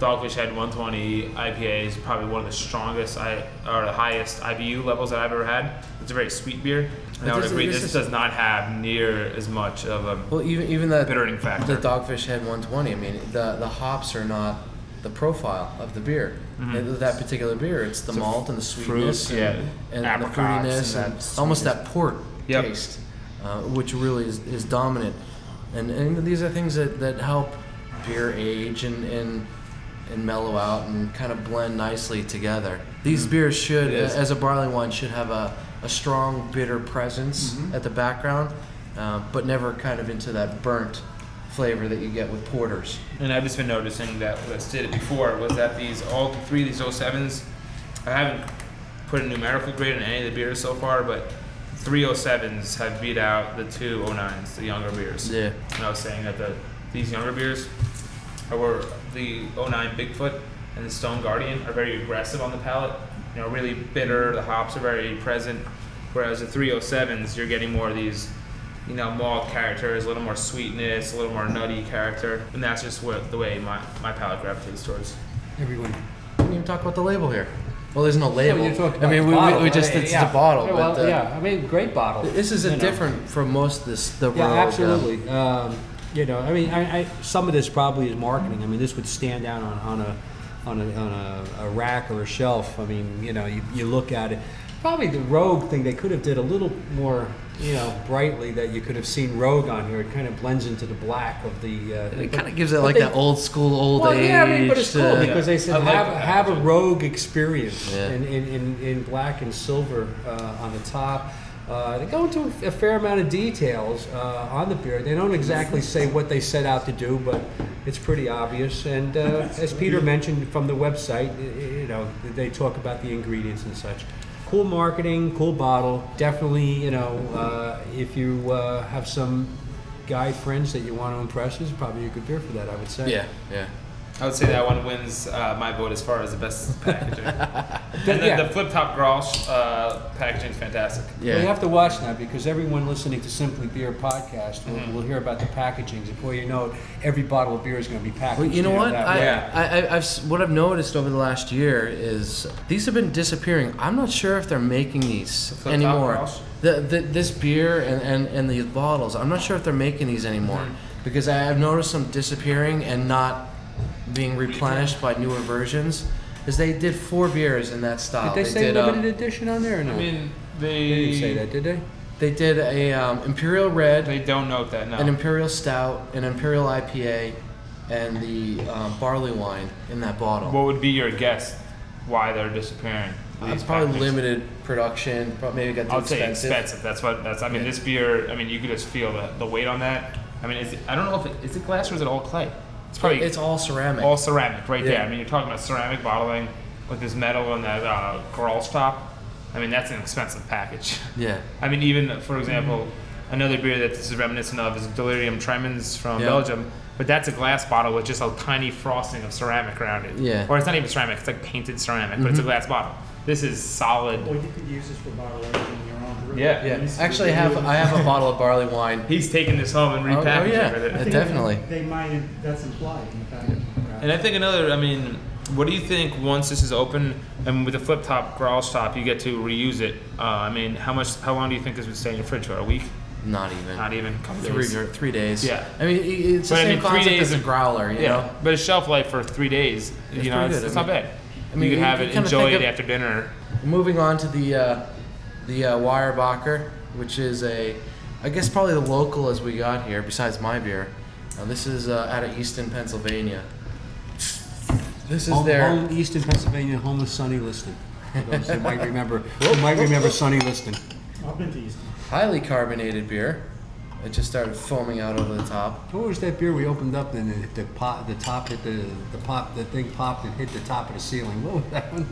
Dogfish Head 120 IPA is probably one of the strongest I, or the highest IBU levels that I've ever had. It's a very sweet beer. And I would agree, this this does not have near as much of a Well, even even the bittering factor. the Dogfish Head 120. I mean, the the hops are not the profile of the beer. And That particular beer, it's the So malt and the sweetness, fruit, and, yeah, and the fruitiness, and and, that almost that port Yep. taste, uh, which really is, is dominant. And, and these are things that, that help beer age and, and and mellow out and kind of blend nicely together. These beers should, as a barley wine, should have a, a strong bitter presence Mm-hmm. at the background, uh, but never kind of into that burnt flavor that you get with porters. And I've just been noticing that what I stated before was that these all three of these 07s, I haven't put a numerical grade on any of the beers so far, but three 07s have beat out the two 09s, the younger beers. Yeah. And I was saying that the these younger beers are where the 09 Bigfoot and the Stone Guardian are very aggressive on the palate. You know, really bitter. The hops are very present. Whereas the 307s, you're getting more of these, you know, malt characters, a little more sweetness, a little more nutty character, and that's just what the way my, my palate gravitates towards. Everyone. We didn't even talk about the label here. Well, there's no label. you're talking I mean, we, we, bottle, we just right? it's Yeah. the bottle, Yeah, but uh, yeah, I mean, great bottle. this is a you know. different from most this the Yeah, Rogue, uh, absolutely. Um, you know, I mean, I, I, some of this probably is marketing. I mean, this would stand out on, on a on a on a, a rack or a shelf. I mean, you know, you, you look at it. Probably the Rogue thing they could have did a little more, you know, brightly. That you could have seen Rogue on here. It kind of blends into the black of the. Uh, it kind of gives it like they- that old school, old well, age. yeah, I mean, but it's cool uh, because they said like have, have a rogue experience Yeah. in, in, in, in black and silver uh, on the top. Uh, they go into a fair amount of details uh, on the beer. They don't exactly say what they set out to do, but it's pretty obvious. And uh, as Peter mentioned from the website, y- y- you know, they talk about the ingredients and such. Cool marketing, cool bottle. Definitely, you know, uh, if you uh, have some guy friends that you want to impress, is probably a good beer for that. I would say. yeah, yeah. I would say that one wins uh, my vote as far as the best packaging. and then yeah. the flip top Grolsch uh, packaging is fantastic. Well, Yeah. you have to watch now because everyone listening to Simply Beer podcast will, Mm-hmm. will hear about the packagings. Before you know it, every bottle of beer is going to be packaged. Well, you know what? that I, way. I, I, I've what I've noticed over the last year is these have been disappearing. I'm not sure if they're making these flip top anymore. The, the, this beer and, and, and these bottles, I'm not sure if they're making these anymore Mm-hmm. because I, I've noticed them disappearing and not being replenished by newer versions. Because they did four beers in that style. Did they, say did, limited edition on there or no? I mean, they, they didn't say that, did they? they did a um, imperial red, They don't note that. No. an imperial stout, an imperial IPA, and the um, barley wine in that bottle. what would be your guess why they're disappearing? Uh, these probably packagings? limited production. Probably maybe got too I'll say expensive. expensive. That's what. That's. I mean, Yeah. this beer. I mean, you could just feel the, the weight on that. I mean, is it, I don't know if it is it glass or is it all clay. It's probably It's all ceramic. all ceramic right there. I mean, you're talking about ceramic bottling with this metal and that uh, Grolsch top. I mean, that's an expensive package. yeah. I mean, even for example, another beer that this is reminiscent of is Delirium Tremens from Yeah. Belgium, but that's a glass bottle with just a tiny frosting of ceramic around it. Yeah. Or it's not even ceramic; it's like painted ceramic, but it's a glass bottle. This is solid. Or you could use this for bottle aging your own brew. Yeah. Yeah. This Actually, I have I have a bottle of barley wine. He's taking this home and Oh, oh, repackaging yeah. it with I think definitely. They might, that's implied in the packaging. And I think another, I mean, what do you think once this is open and with the flip top Grolsch top, you get to reuse it? Uh, I mean, how much, how long do you think this would stay in your fridge for? A week? Not even. Not even. A couple three days. or three days. Yeah. I mean, i- it's the But I same mean, three concept days as a of- growler. You yeah, know. but a shelf life for three days, It's you know, pretty it's, good. it's I not mean- bad. I mean, you could you- have you it, kinda enjoy think it of- after dinner. Moving on to the uh, the uh, Weyerbacher, which is a, I guess probably the local as we got here. Besides my beer, uh, this is uh, out of Easton, Pennsylvania. This is Home, their home, Eastern Pennsylvania, home of Sonny Liston. For those who might remember, who might remember Sonny Liston. I've been to Easton. highly carbonated beer. It just started foaming out over the top. What was that beer we opened up and the, the pot, the top hit the, the pop, the thing popped and hit the top of the ceiling? What was that one?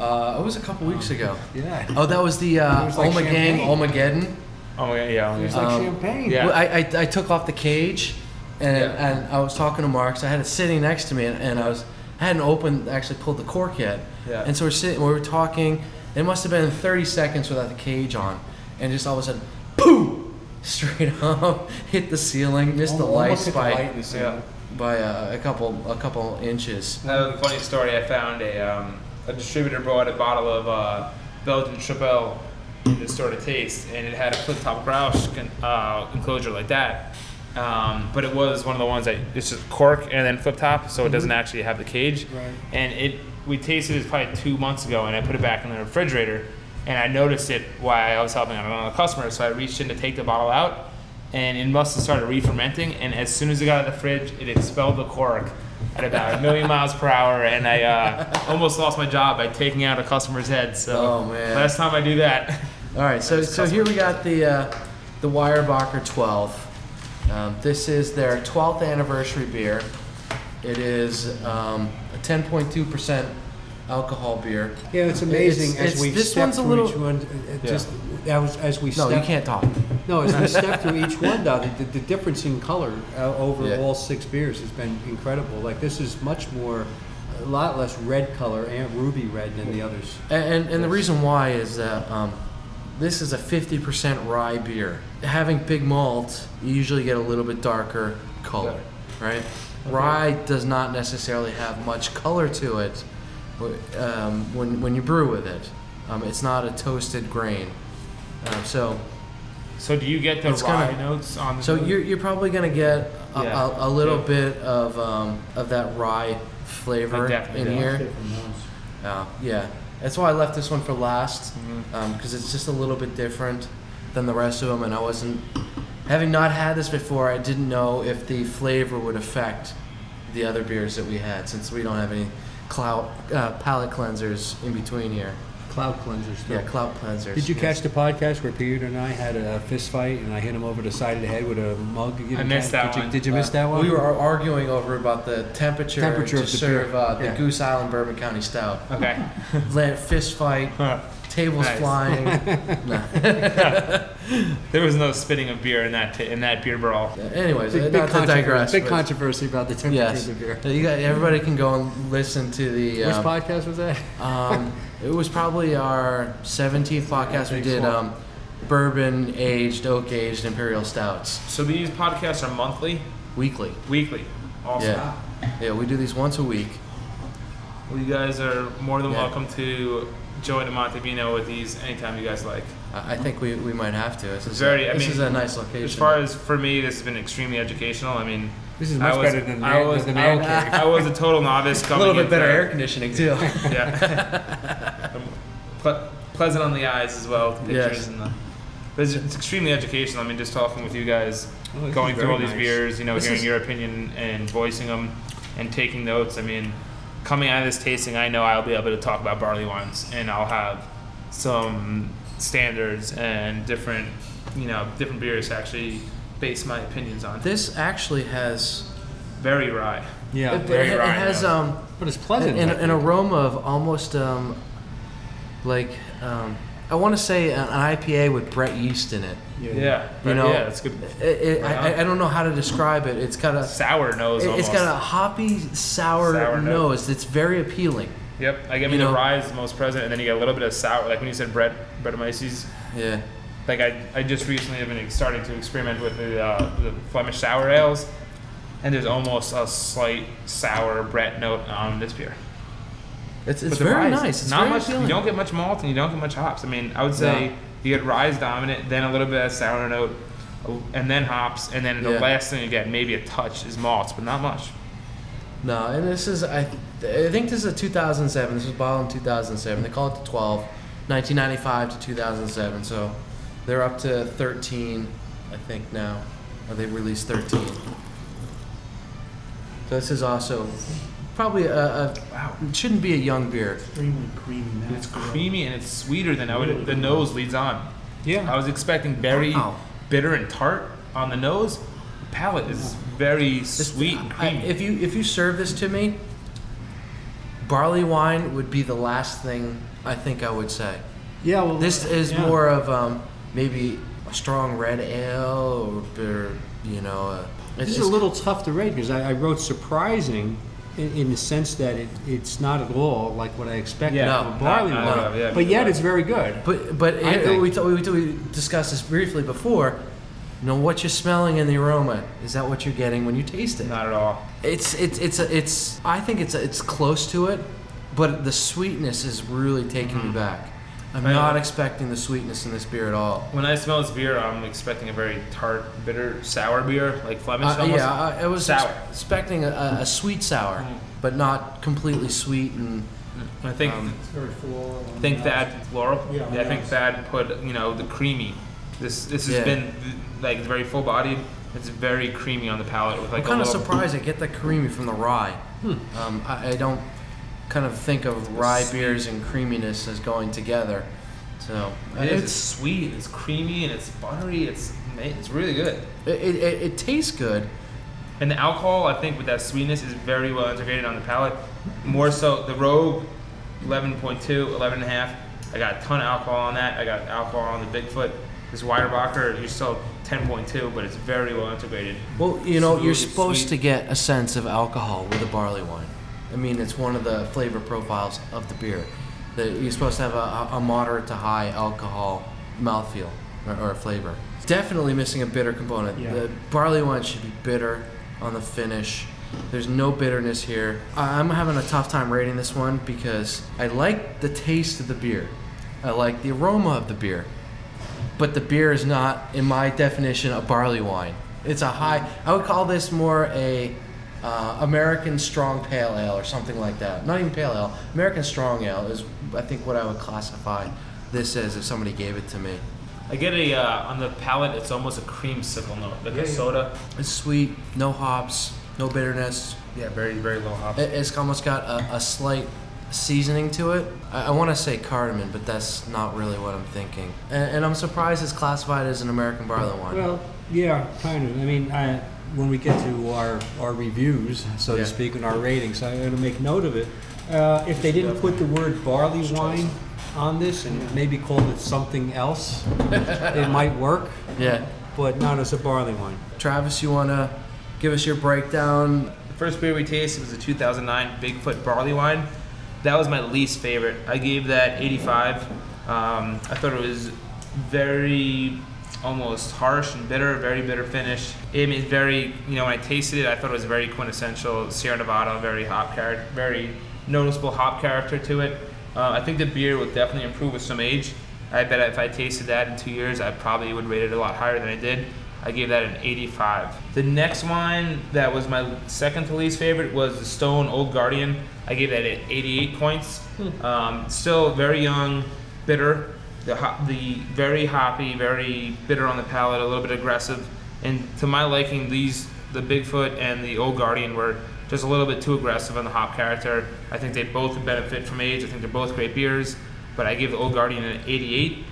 Uh, it was a couple weeks ago. Yeah. Oh, that was the uh, It was like Ommegang champagne. Ommegeddon. Oh, yeah, yeah. It was like Um, champagne. yeah. Well, I, I, I took off the cage, and, Yeah. and I was talking to Mark. So I had it sitting next to me, and, and I was I hadn't opened actually pulled the cork yet. Yeah. And so we're sitting, we were talking. It must have been 30 seconds without the cage on, and just all of a sudden, boom, straight up, hit the ceiling, missed the Almost lights hit the by light in the ceiling. By uh, a couple a couple inches. I have a funny story. I found a um, a distributor brought a bottle of uh, Belgian Chapelle in the store to taste, and it had a flip top con- uh, enclosure like that. Um, but it was one of the ones that it's just cork and then flip top, so it doesn't actually have the cage. Right. And it we tasted it probably two months ago, and I put it back in the refrigerator, and I noticed it while I was helping out another customer. So I reached in to take the bottle out, and it must have started re-fermenting. And as soon as it got out of the fridge, it expelled the cork at about a million miles per hour, and I uh, almost lost my job by taking out a customer's head. So Oh, man. last time I do that, All right, so so here we got the uh, the Weyerbacher 12. Um, this is their 12th anniversary beer. It is um, a 10.2 percent alcohol beer. Yeah, it's amazing It's- as it's- we this step one's a through little- each one. It, it Yeah. just that was as we No, step. you can't talk. No, as we step through each one, though, the, the difference in color uh, over Yeah. all six beers has been incredible. Like this is much more, a lot less red color and ruby red than the others. And, and, and the reason why is that um, this is a 50% rye beer. Having big malt, you usually get a little bit darker color, right? Rye does not necessarily have much color to it wh- um, when, when you brew with it. Um, it's not a toasted grain. Um, so so do you get the It's rye gonna- notes on the? so you're, you're probably going to get a, Yeah. a, a little Yeah. bit of, um, of that rye flavor in do. here. Different ones. Uh, yeah, that's why I left this one for last Mm-hmm. because it's just a little bit different than the rest of them, and I wasn't having not had this before. I didn't know if the flavor would affect the other beers that we had since we don't have any clout uh, palate cleansers in between here. Cloud cleansers. Yeah, clout cleansers. Did you yes. catch the podcast where Peter and I had a fist fight and I hit him over the side of the head with a mug? You didn't missed catch- that did you, one. Did you miss Uh, that one? We were arguing over about the temperature, Temperature to of the serve uh, the Yeah. Goose Island Bourbon County Stout. okay. Land fist fight, tables Nice. flying. no. There was no spitting of beer in that t- in that beer brawl. Anyways, Big, big, not to controversy, digress. big but- controversy about the temperature Yes, of the beer. You got, everybody can go and listen to the. Which um, podcast was that? Um, it was probably our 17th podcast. We did um, bourbon aged, oak aged imperial stouts So these podcasts are monthly, weekly. weekly. Awesome. Yeah, yeah. We do these once a week. Well, you guys are more than Yeah. welcome to join the Amanti Vino with these anytime you guys like. I I think we, we might have to. This is Very- A, I this mean, is a nice location. As far as for me, this has been extremely educational. I mean, This is I much was, better than I the- was, than the man cave. I was a total novice coming up. a little bit into- better air conditioning too. Yeah. Ple- pleasant on the eyes as well. The Yes. pictures and the. But it's, it's extremely educational. I mean, just talking with you guys, Oh, going through very all these beers, you know, This hearing is- your opinion and voicing them, and taking notes. I mean, coming out of this tasting, I know I'll be able to talk about barley wines, and I'll have some standards and different, you know, different beers to actually base my opinions on. this actually has Very rye. Yeah, it, very it, it has um but it's pleasant. an, I an aroma of almost um like um I want to say an IPA with Brett yeast in it. Yeah, You know, yeah, it's good. It, it, I, I- I don't know how to describe it. It's got a Sour nose. it, it's almost. got a hoppy sour, Sour note. nose. It's very appealing. Yep, I You mean the rye is the most present, and then you get a little bit of sour. Like when you said bread, Brettanomyces. Yeah. Like I, I just recently have been starting to experiment with the, uh, the Flemish sour ales, and there's almost a slight sour Brett note on this beer. It's, it's very rye's nice. It's not very much. appealing. You don't get much malt, and you don't get much hops. I mean, I would say No. you get rye's dominant, then a little bit of sour note, and then hops, and then the Yeah. last thing you get maybe a touch is malts, but not much. No, and this is I, I think this is a 2007. This was bottled in 2007. They call it the 12, 1995 to 2007. So they're up to 13, I think now, or they released 13. So this is also probably a, a Wow. it shouldn't be a young beer. Extremely creamy It's creamy and it's sweeter than I would. The nose leads on. Yeah. I was expecting very Wow. bitter and tart on the nose. The palate is very This- sweet and I- if you if you serve this to me, barley wine would be the last thing I think I would say. Yeah, well, This is yeah. more of um, maybe a strong red ale or, or you know. Uh, This is a little tough to rate because I, I wrote surprising in, in the sense that it, it's not at all like what I expected Yeah, from a no, barley not- wine. not- yeah, but yet right. it's very good. But but I it- think. we, t- we, t- we discussed this briefly before. You know what you're smelling in the aroma is that what you're getting when you taste it? Not at all. It's it's it's a, it's I think it's a, it's close to it, but the sweetness is really taking Mm-hmm. me back. I'm I- not expecting the sweetness in this beer at all. When I smell this beer, I'm expecting a very tart, bitter, sour beer, like Flemish Uh, almost. yeah, I, I was Sour. ex- expecting a, a, a sweet sour, but not completely sweet and I think Um, It's very floral. I think nice. Thad Laurel. Yeah, I think yes. Thad put you know the creamy. This this has Yeah. been like very full bodied. It's very creamy on the palate with like I'm kind a of little. surprised I get that creamy from the rye. Um, I, I don't kind of think of rye sweet. beers and creaminess as going together. So It. It's it's sweet. It's creamy and it's buttery. It's it's really good. it, it, it, tastes good. And the alcohol, I think, with that sweetness is very well integrated on the palate. More so, the Rogue, 11.2, 11 and a half. I got a ton of alcohol on that. I got alcohol on the Bigfoot. This Weyerbacher, you're still 10.2, but it's very well integrated. Well, you know, you're supposed sweet. to get a sense of alcohol with a barley wine. I mean, it's one of the flavor profiles of the beer. That you're supposed to have a, a moderate to high alcohol mouthfeel or, or flavor. Definitely missing a bitter component. Yeah. The barley wine should be bitter on the finish. There's no bitterness here. I'm having a tough time rating this one because I like the taste of the beer. I like the aroma of the beer but the beer is not, in my definition, a barley wine. It's a high. I would call this more a uh, American strong pale ale or something like that. Not even pale ale. American strong ale is, I think, what I would classify this as if somebody gave it to me. I get a, uh, on the palate, it's almost a creamsicle note, like a soda. It's sweet, no hops, no bitterness. Yeah, very, very low hops. It, it's almost got a, a slight seasoning to it. I, I want to say cardamom, but that's not really what I'm thinking. And, and I'm surprised it's classified as an American barley wine. Well, yeah, kind of. I mean, I, when we get to our, our reviews, so Yeah. to speak, and our ratings, I'm going to make note of it. Uh, if they didn't put the word barley wine on this and maybe called it something else, it might work, Yeah. but not as a barley wine. Travis, you want to give us your breakdown? The first beer we tasted was the 2009 Bigfoot Barley Wine. That was my least favorite. I gave that 85. Um, I thought it was very almost harsh and bitter, very bitter finish. I mean, it's very, you know, when I tasted it, I thought it was very quintessential Sierra Nevada, very hop character, very noticeable hop character to it. Uh, I think the beer will definitely improve with some age. I bet if I tasted that in two years, I probably would rate it a lot higher than I did. I gave that an 85. The next wine that was my second to least favorite was the Stone Old Guardian. I gave that at 88 points. Um, still very young, bitter. The the very hoppy, very bitter on the palate, a little bit aggressive. And to my liking, these the Bigfoot and the Old Guardian were just a little bit too aggressive on the hop character. I think they both benefit from age. I think they're both great beers, but I gave the Old Guardian an 88.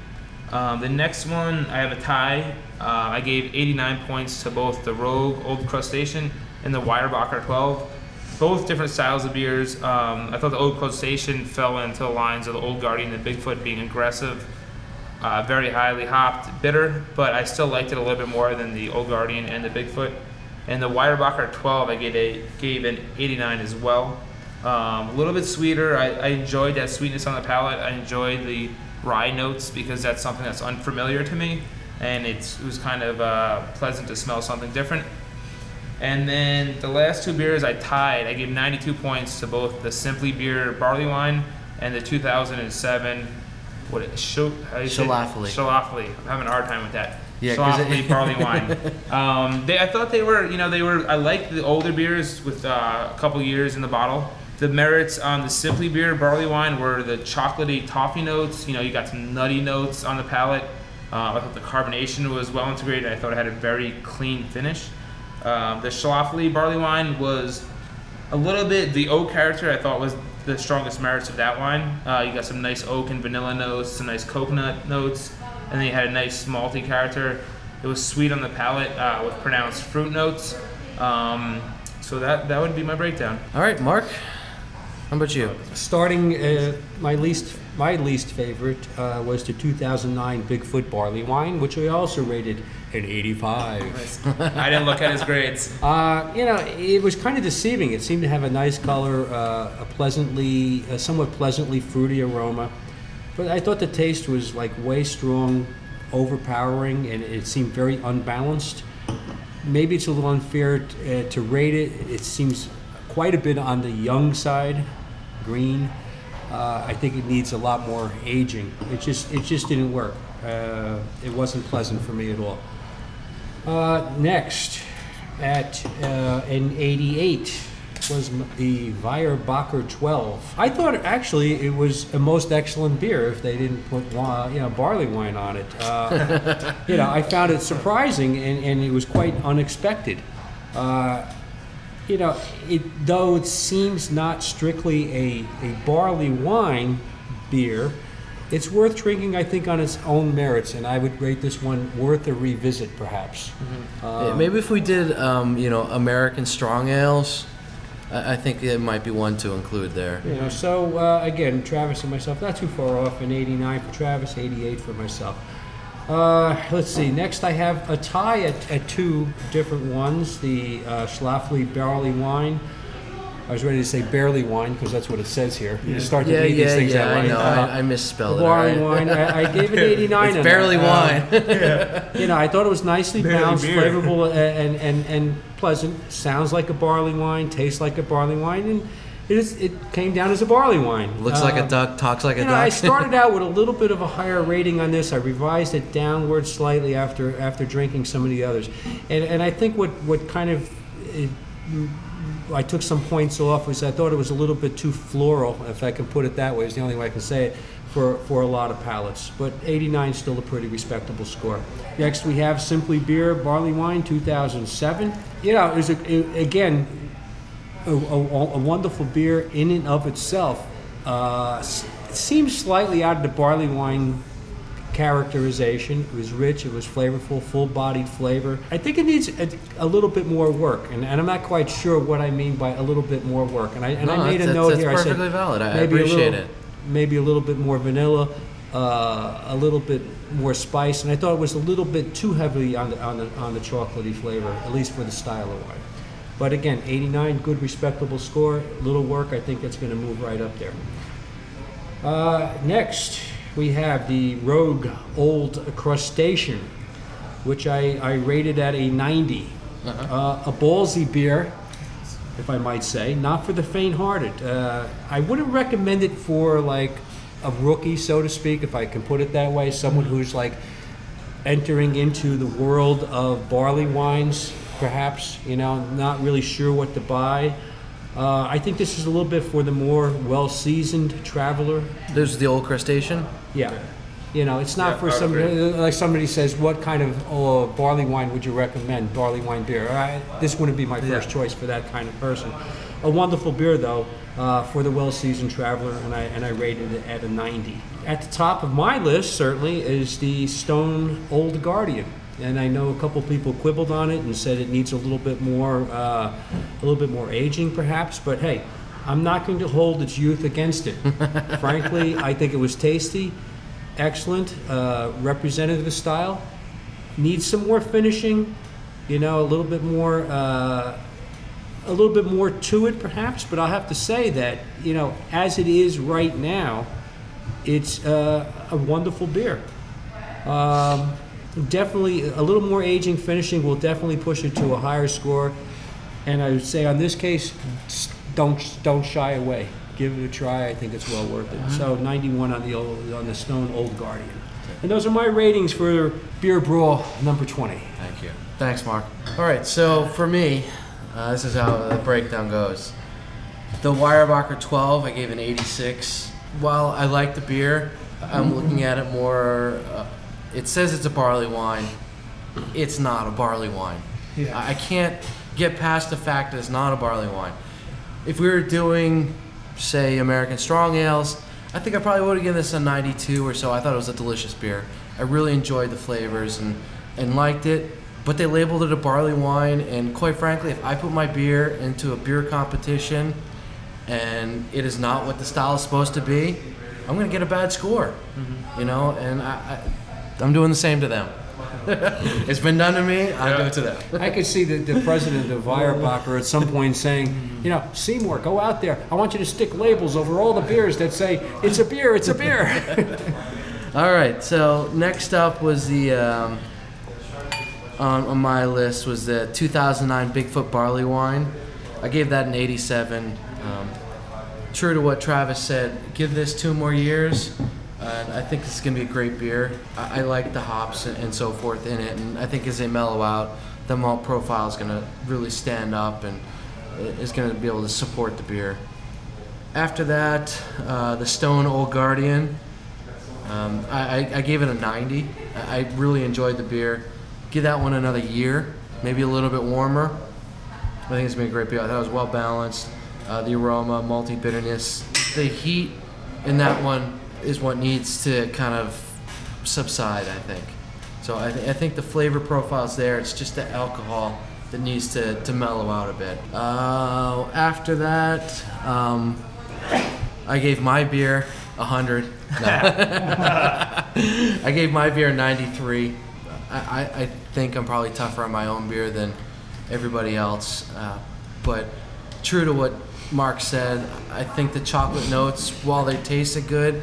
Um, the next one, I have a tie. Uh, I gave 89 points to both the Rogue Old Crustacean and the Weyerbacher 12. Both different styles of beers. Um, I thought the Old Crustacean fell into the lines of the Old Guardian and the Bigfoot being aggressive, uh, very highly hopped, bitter, but I still liked it a little bit more than the Old Guardian and the Bigfoot. And the Weyerbacher 12, I gave, a, gave an 89 as well. Um, a little bit sweeter. I, I enjoyed that sweetness on the palate. I enjoyed the rye notes because that's something that's unfamiliar to me, and it was kind of uh, pleasant to smell something different. And then the last two beers I tied. I gave 92 points to both the Simply Beer Barley Wine and the 2007 what it, Scho- how do you say it? Schlafly. Schlafly. I'm having a hard time with that. Yeah, it- barley wine. Um, they, I thought they were, you know, they were. I liked the older beers with uh, a couple years in the bottle. The merits on the Simply Beer barley wine were the chocolatey toffee notes. You know, you got some nutty notes on the palate. Uh, I thought the carbonation was well integrated. I thought it had a very clean finish. Um, the Schlafly barley wine was a little bit the oak character. I thought was the strongest merits of that wine. Uh, you got some nice oak and vanilla notes, some nice coconut notes, and then you had a nice malty character. It was sweet on the palate uh, with pronounced fruit notes. Um, so that that would be my breakdown. All right, Mark. How about you? Starting, uh, my least my least favorite uh, was the 2009 Bigfoot barley wine, which I also rated an 85. I didn't look at his grades. Uh, you know, it was kind of deceiving. It seemed to have a nice color, uh, a pleasantly, a somewhat pleasantly fruity aroma, but I thought the taste was like way strong, overpowering, and it seemed very unbalanced. Maybe it's a little unfair t- uh, to rate it. It seems quite a bit on the young side, green. Uh, I think it needs a lot more aging. It just, it just didn't work. Uh, it wasn't pleasant for me at all. Uh, next, at uh, in '88 was the Weyerbacher 12. I thought actually it was a most excellent beer if they didn't put you know barley wine on it. Uh, you know, I found it surprising and, and it was quite unexpected. Uh, you know, it, though it seems not strictly a, a barley wine beer, it's worth drinking, I think, on its own merits, and I would rate this one worth a revisit, perhaps. Yeah, maybe if we did, um, you know, American strong ales, I, I think it might be one to include there. You know, so uh, again, Travis and myself, not too far off. An 89 for Travis, 88 for myself. Uh, let's see. Next, I have a tie at, at two different ones. The uh, Schlafly barley wine. I was ready to say barley wine because that's what it says here. You start to Yeah, read these yeah, things yeah. out I right. know. Uh, I, I misspelled it. barley right? wine. I, I gave it 89. It's on barely that. Uh, wine. you know, I thought it was nicely balanced, beer. flavorful, and, and, and pleasant. Sounds like a barley wine, tastes like a barley wine, and it, is, it came down as a barley wine. Looks like a Um, duck, talks like a know, duck. I started out with a little bit of a higher rating on this. I revised it downward slightly after after drinking some of the others, and and I think what what kind of it, I took some points off was I thought it was a little bit too floral, if I can put it that way. Is the only way I can say it for for a lot of palates. But 89 is still a pretty respectable score. Next we have Simply Beer Barley Wine 2007. You know, it a, it- again a, a, a wonderful beer in and of itself. Uh, it seems slightly out of the barley wine characterization. It was rich, it was flavorful, full-bodied flavor. I think it needs a, a little bit more work, and, and I'm not quite sure what I mean by a little bit more work. And I and No, I made a note that's here. I said perfectly valid. I- maybe a appreciate little- it. maybe a little bit more vanilla, uh, a little bit more spice, and I thought it was a little bit too heavily on the, on the, on the chocolatey flavor, at least for the style of wine. But again, 89, good, respectable score. Little work, I think that's going to move right up there. Uh, next, we have the Rogue Old Crustacean, which I, I rated at a 90. Uh, a ballsy beer, if I might say, not for the faint-hearted. Uh, I wouldn't recommend it for like a rookie, so to speak, if I can put it that way, someone who's like entering into the world of barley wines, perhaps, you know, not really sure what to buy. Uh, I think this is a little bit for the more well-seasoned traveler. There's the old crustacean. Yeah. You know, it's not Yeah, for I somebody, agree. like somebody says, what kind of uh, barley wine would you recommend? Barley wine beer. I, this wouldn't be my first choice for that kind of person. A wonderful beer, though, uh, for the well-seasoned traveler, and I, and I rated it at a 90. At the top of my list, certainly, is the Stone Old Guardian. And I know a couple people quibbled on it and said it needs a little bit more, uh, a little bit more aging, perhaps. But hey, I'm not going to hold its youth against it. Frankly, I think it was tasty, excellent, uh, representative style. Needs some more finishing, you know, a little bit more, uh, a little bit more to it, perhaps. But I'll have to say that, you know, as it is right now, it's uh, a wonderful beer. Um, definitely a little more aging finishing will definitely push it to a higher score. And I would say on this case, don't don't shy away. Give it a try. I think it's well worth it. So 91 on the old, on the Stone Old Guardian. And those are my ratings for Beer Brawl number 20. Thank you. Thanks, Mark. All right, so for me, uh, this is how the breakdown goes. The Weyerbacher 12, I gave an 86. While I like the beer, I'm looking at it more. Uh, it says it's a barley wine. It's not a barley wine. I I can't get past the fact that it's not a barley wine. If we were doing, say, American Strong Ales, I think I probably would have given this a 92 or so. I thought it was a delicious beer. I really enjoyed the flavors and, and liked it. But they labeled it a barley wine, and quite frankly, if I put my beer into a beer competition and it is not what the style is supposed to be, I'm going to get a bad score. Mm-hmm. You know, and I, I, I'm doing the same to them. it's been done to me, I do it to them. I could see the, the president of Weyerbacher at some point saying, you know, Seymour, go out there. I want you to stick labels over all the beers that say, it's a beer, it's a beer. All right. So next up was the um, on, on my list was the 2009 Bigfoot Barley Wine. I gave that an 87. Um, true to what Travis said, give this two more years. And I think it's gonna be a great beer. I, I like the hops and, and so forth in it, and I think as they mellow out, the malt profile is gonna really stand up and is gonna be able to support the beer. After that, uh, the Stone Old Guardian. Um, I, I, gave it a 90. I, really enjoyed the beer. Give that one another year, maybe a little bit warmer. I think it's been a great beer. It was well balanced. Uh, the aroma, malty bitterness, the heat in that one is what needs to kind of subside. I think. So I, th- I think the flavor profile's there. It's just the alcohol that needs to, to mellow out a bit. Uh, after that, um, I gave my beer a hundred. No. I gave my beer 93. I, I, I think I'm probably tougher on my own beer than everybody else. Uh, but true to what Mark said, I think the chocolate notes, while they tasted good,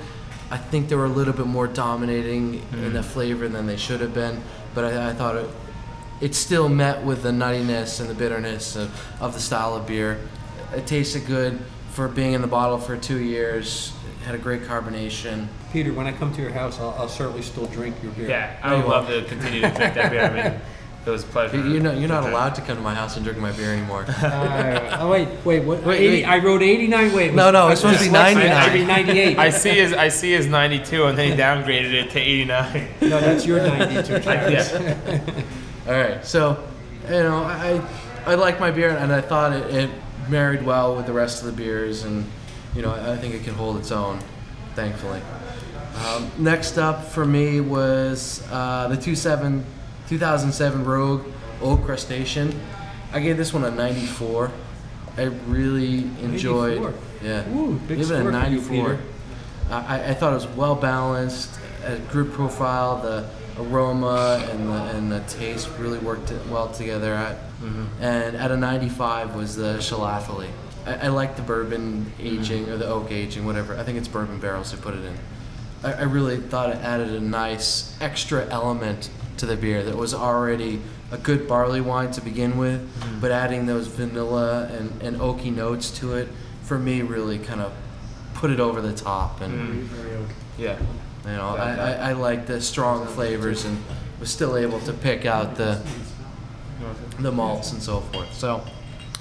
I think they were a little bit more dominating in the mm. flavor than they should have been. But I, I thought it, it still met with the nuttiness and the bitterness of, of the style of beer. It tasted good for being in the bottle for two years. It had a great carbonation. Peter, when I come to your house, I'll, I'll certainly still drink your beer. Yeah, I would love to continue to drink that beer. I mean, it was a pleasure. You- You're not, you're not allowed to come to my house and drink my beer anymore. Uh, oh wait, wait, what? Wait, 80, wait. I wrote 89. Wait, No, no, it's supposed to be dyslexic. 99. I mean 98. I see his I see his 92, and then he downgraded it to 89. no, that's your 92. Travis. yeah. All right, so you know, I I like my beer, and I thought it, it married well with the rest of the beers, and you know, I, I think it can hold its own, thankfully. Um, next up for me was uh, the 27, 2007 Rogue Old Crustacean. I gave this one a 94. I really enjoyed. 94? Yeah. Ooh, big Give it score a for you, 94. Peter. I, I thought it was well balanced, a group profile, the aroma and the, and the taste really worked well together. At, mm-hmm. And at a 95 was the Schlafly. I, I like the bourbon mm-hmm. aging or the oak aging, whatever. I think it's bourbon barrels they put it in. I, I really thought it added a nice extra element to the beer that was already a good barley wine to begin with, but adding those vanilla and, and oaky notes to it, for me, really kind of put it over the top. And Very oak. Yeah. you know, I, I, I like the strong flavors and was still able to pick out the the malts and so forth. So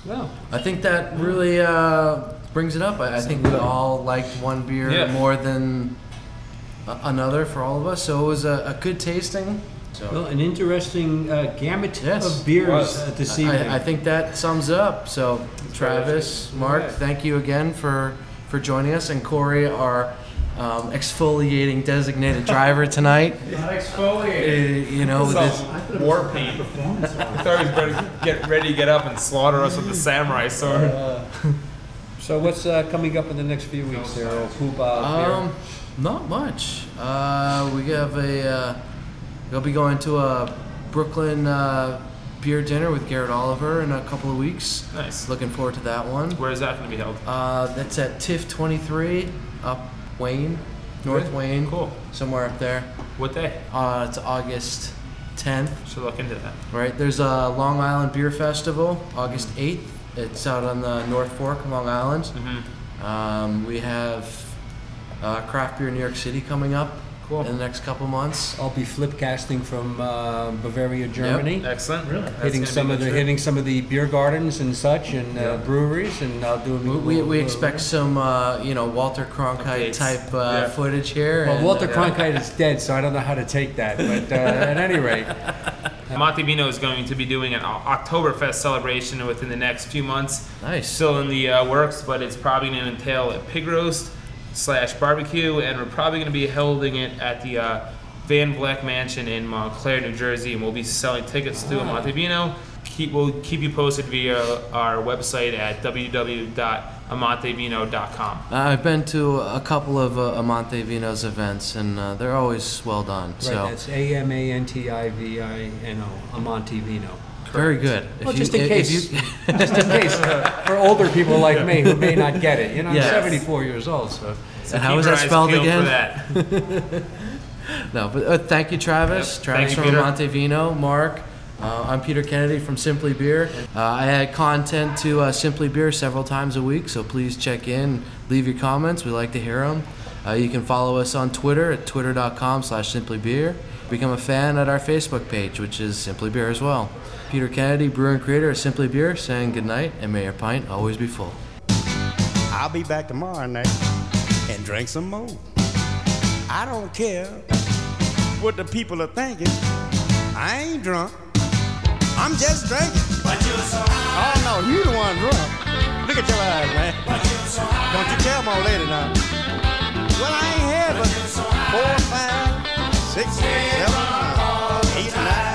Well, I think that really uh, brings it up. I, I think we all liked one beer Yeah. more than another for all of us. So it was a, a good tasting. So well, an interesting uh, gamut Yes. of beers Was. uh, this evening. I, I think that sums up. So Travis, Mark, Right. thank you again for for joining us, and Corey, our um, exfoliating designated driver tonight. Not Uh, exfoliated. you know, It's this, war paint. I thought he was ready to get ready to get up and slaughter us with the samurai sword. So what's uh, coming up in the next few weeks there, old Poobah beer? Um, not much. Uh, we have a. Uh, we'll be going to a Brooklyn uh, beer dinner with Garrett Oliver in a couple of weeks. Nice. Looking forward to that one. Where is that going to be held? Uh, that's at TIFF 23 up Wayne, North Good. Wayne. Cool. Somewhere up there. What day? Uh, it's August 10th. Should look into that. Right. There's a Long Island Beer Festival, August 8th. It's out on the North Fork, Long Island. Mm-hmm. Um, we have uh, Craft Beer New York City coming up Cool. in the next couple months. I'll be flip casting from uh, Bavaria, Germany. Excellent. Really? That's Hitting gonna some be of the trip. hitting some of the beer gardens and such and uh, breweries and I'll do a We, little- we, we little- expect some, uh, you know, Walter Cronkite Updates. type uh, Yeah. footage here. Well, and, Walter uh, Cronkite is dead, so I don't know how to take that. But uh, at any rate, Montevino is going to be doing an O- Oktoberfest celebration within the next few months. Nice. Still in the uh, works, but it's probably going to entail a pig roast slash barbecue, and we're probably going to be holding it at the uh, Van Vleck Mansion in Montclair, New Jersey, and we'll be selling tickets to Montevino. Keep, we'll keep you posted via our website at www.amantivino.com. Uh, I've been to a couple of uh, Amanti Vino's events, and uh, they're always well done. right, So that's A M A N T I V I N O, Amanti Vino. Very good. If Well, you- just in if case, you- just in case, for older people like me who may not get it. You know, I'm Yes. 74 years old, so So And how keep that spelled peeled for again? that. No, but uh, thank you, Travis. Yep. Travis Thank you, from Peter. Montevino. Mark. Uh, I'm Peter Kennedy from Simply Beer. Uh, I add content to uh, Simply Beer several times a week, so please check in, leave your comments. We like to hear them. Uh, you can follow us on Twitter at twitter.com slash simplybeer. Become a fan at our Facebook page, which is Simply Beer as well. Peter Kennedy, brewer and creator of Simply Beer, saying goodnight, and may your pint always be full. I'll be back tomorrow night and drink some more. I don't care what the people are thinking. I ain't drunk. I'm just drinking. But you're so high. Oh no, you the one drunk. Look at your eyes, man. But you're so high. Don't you tell my lady now. Well, I ain't had but, but so four, five, six, seven, eight, nine.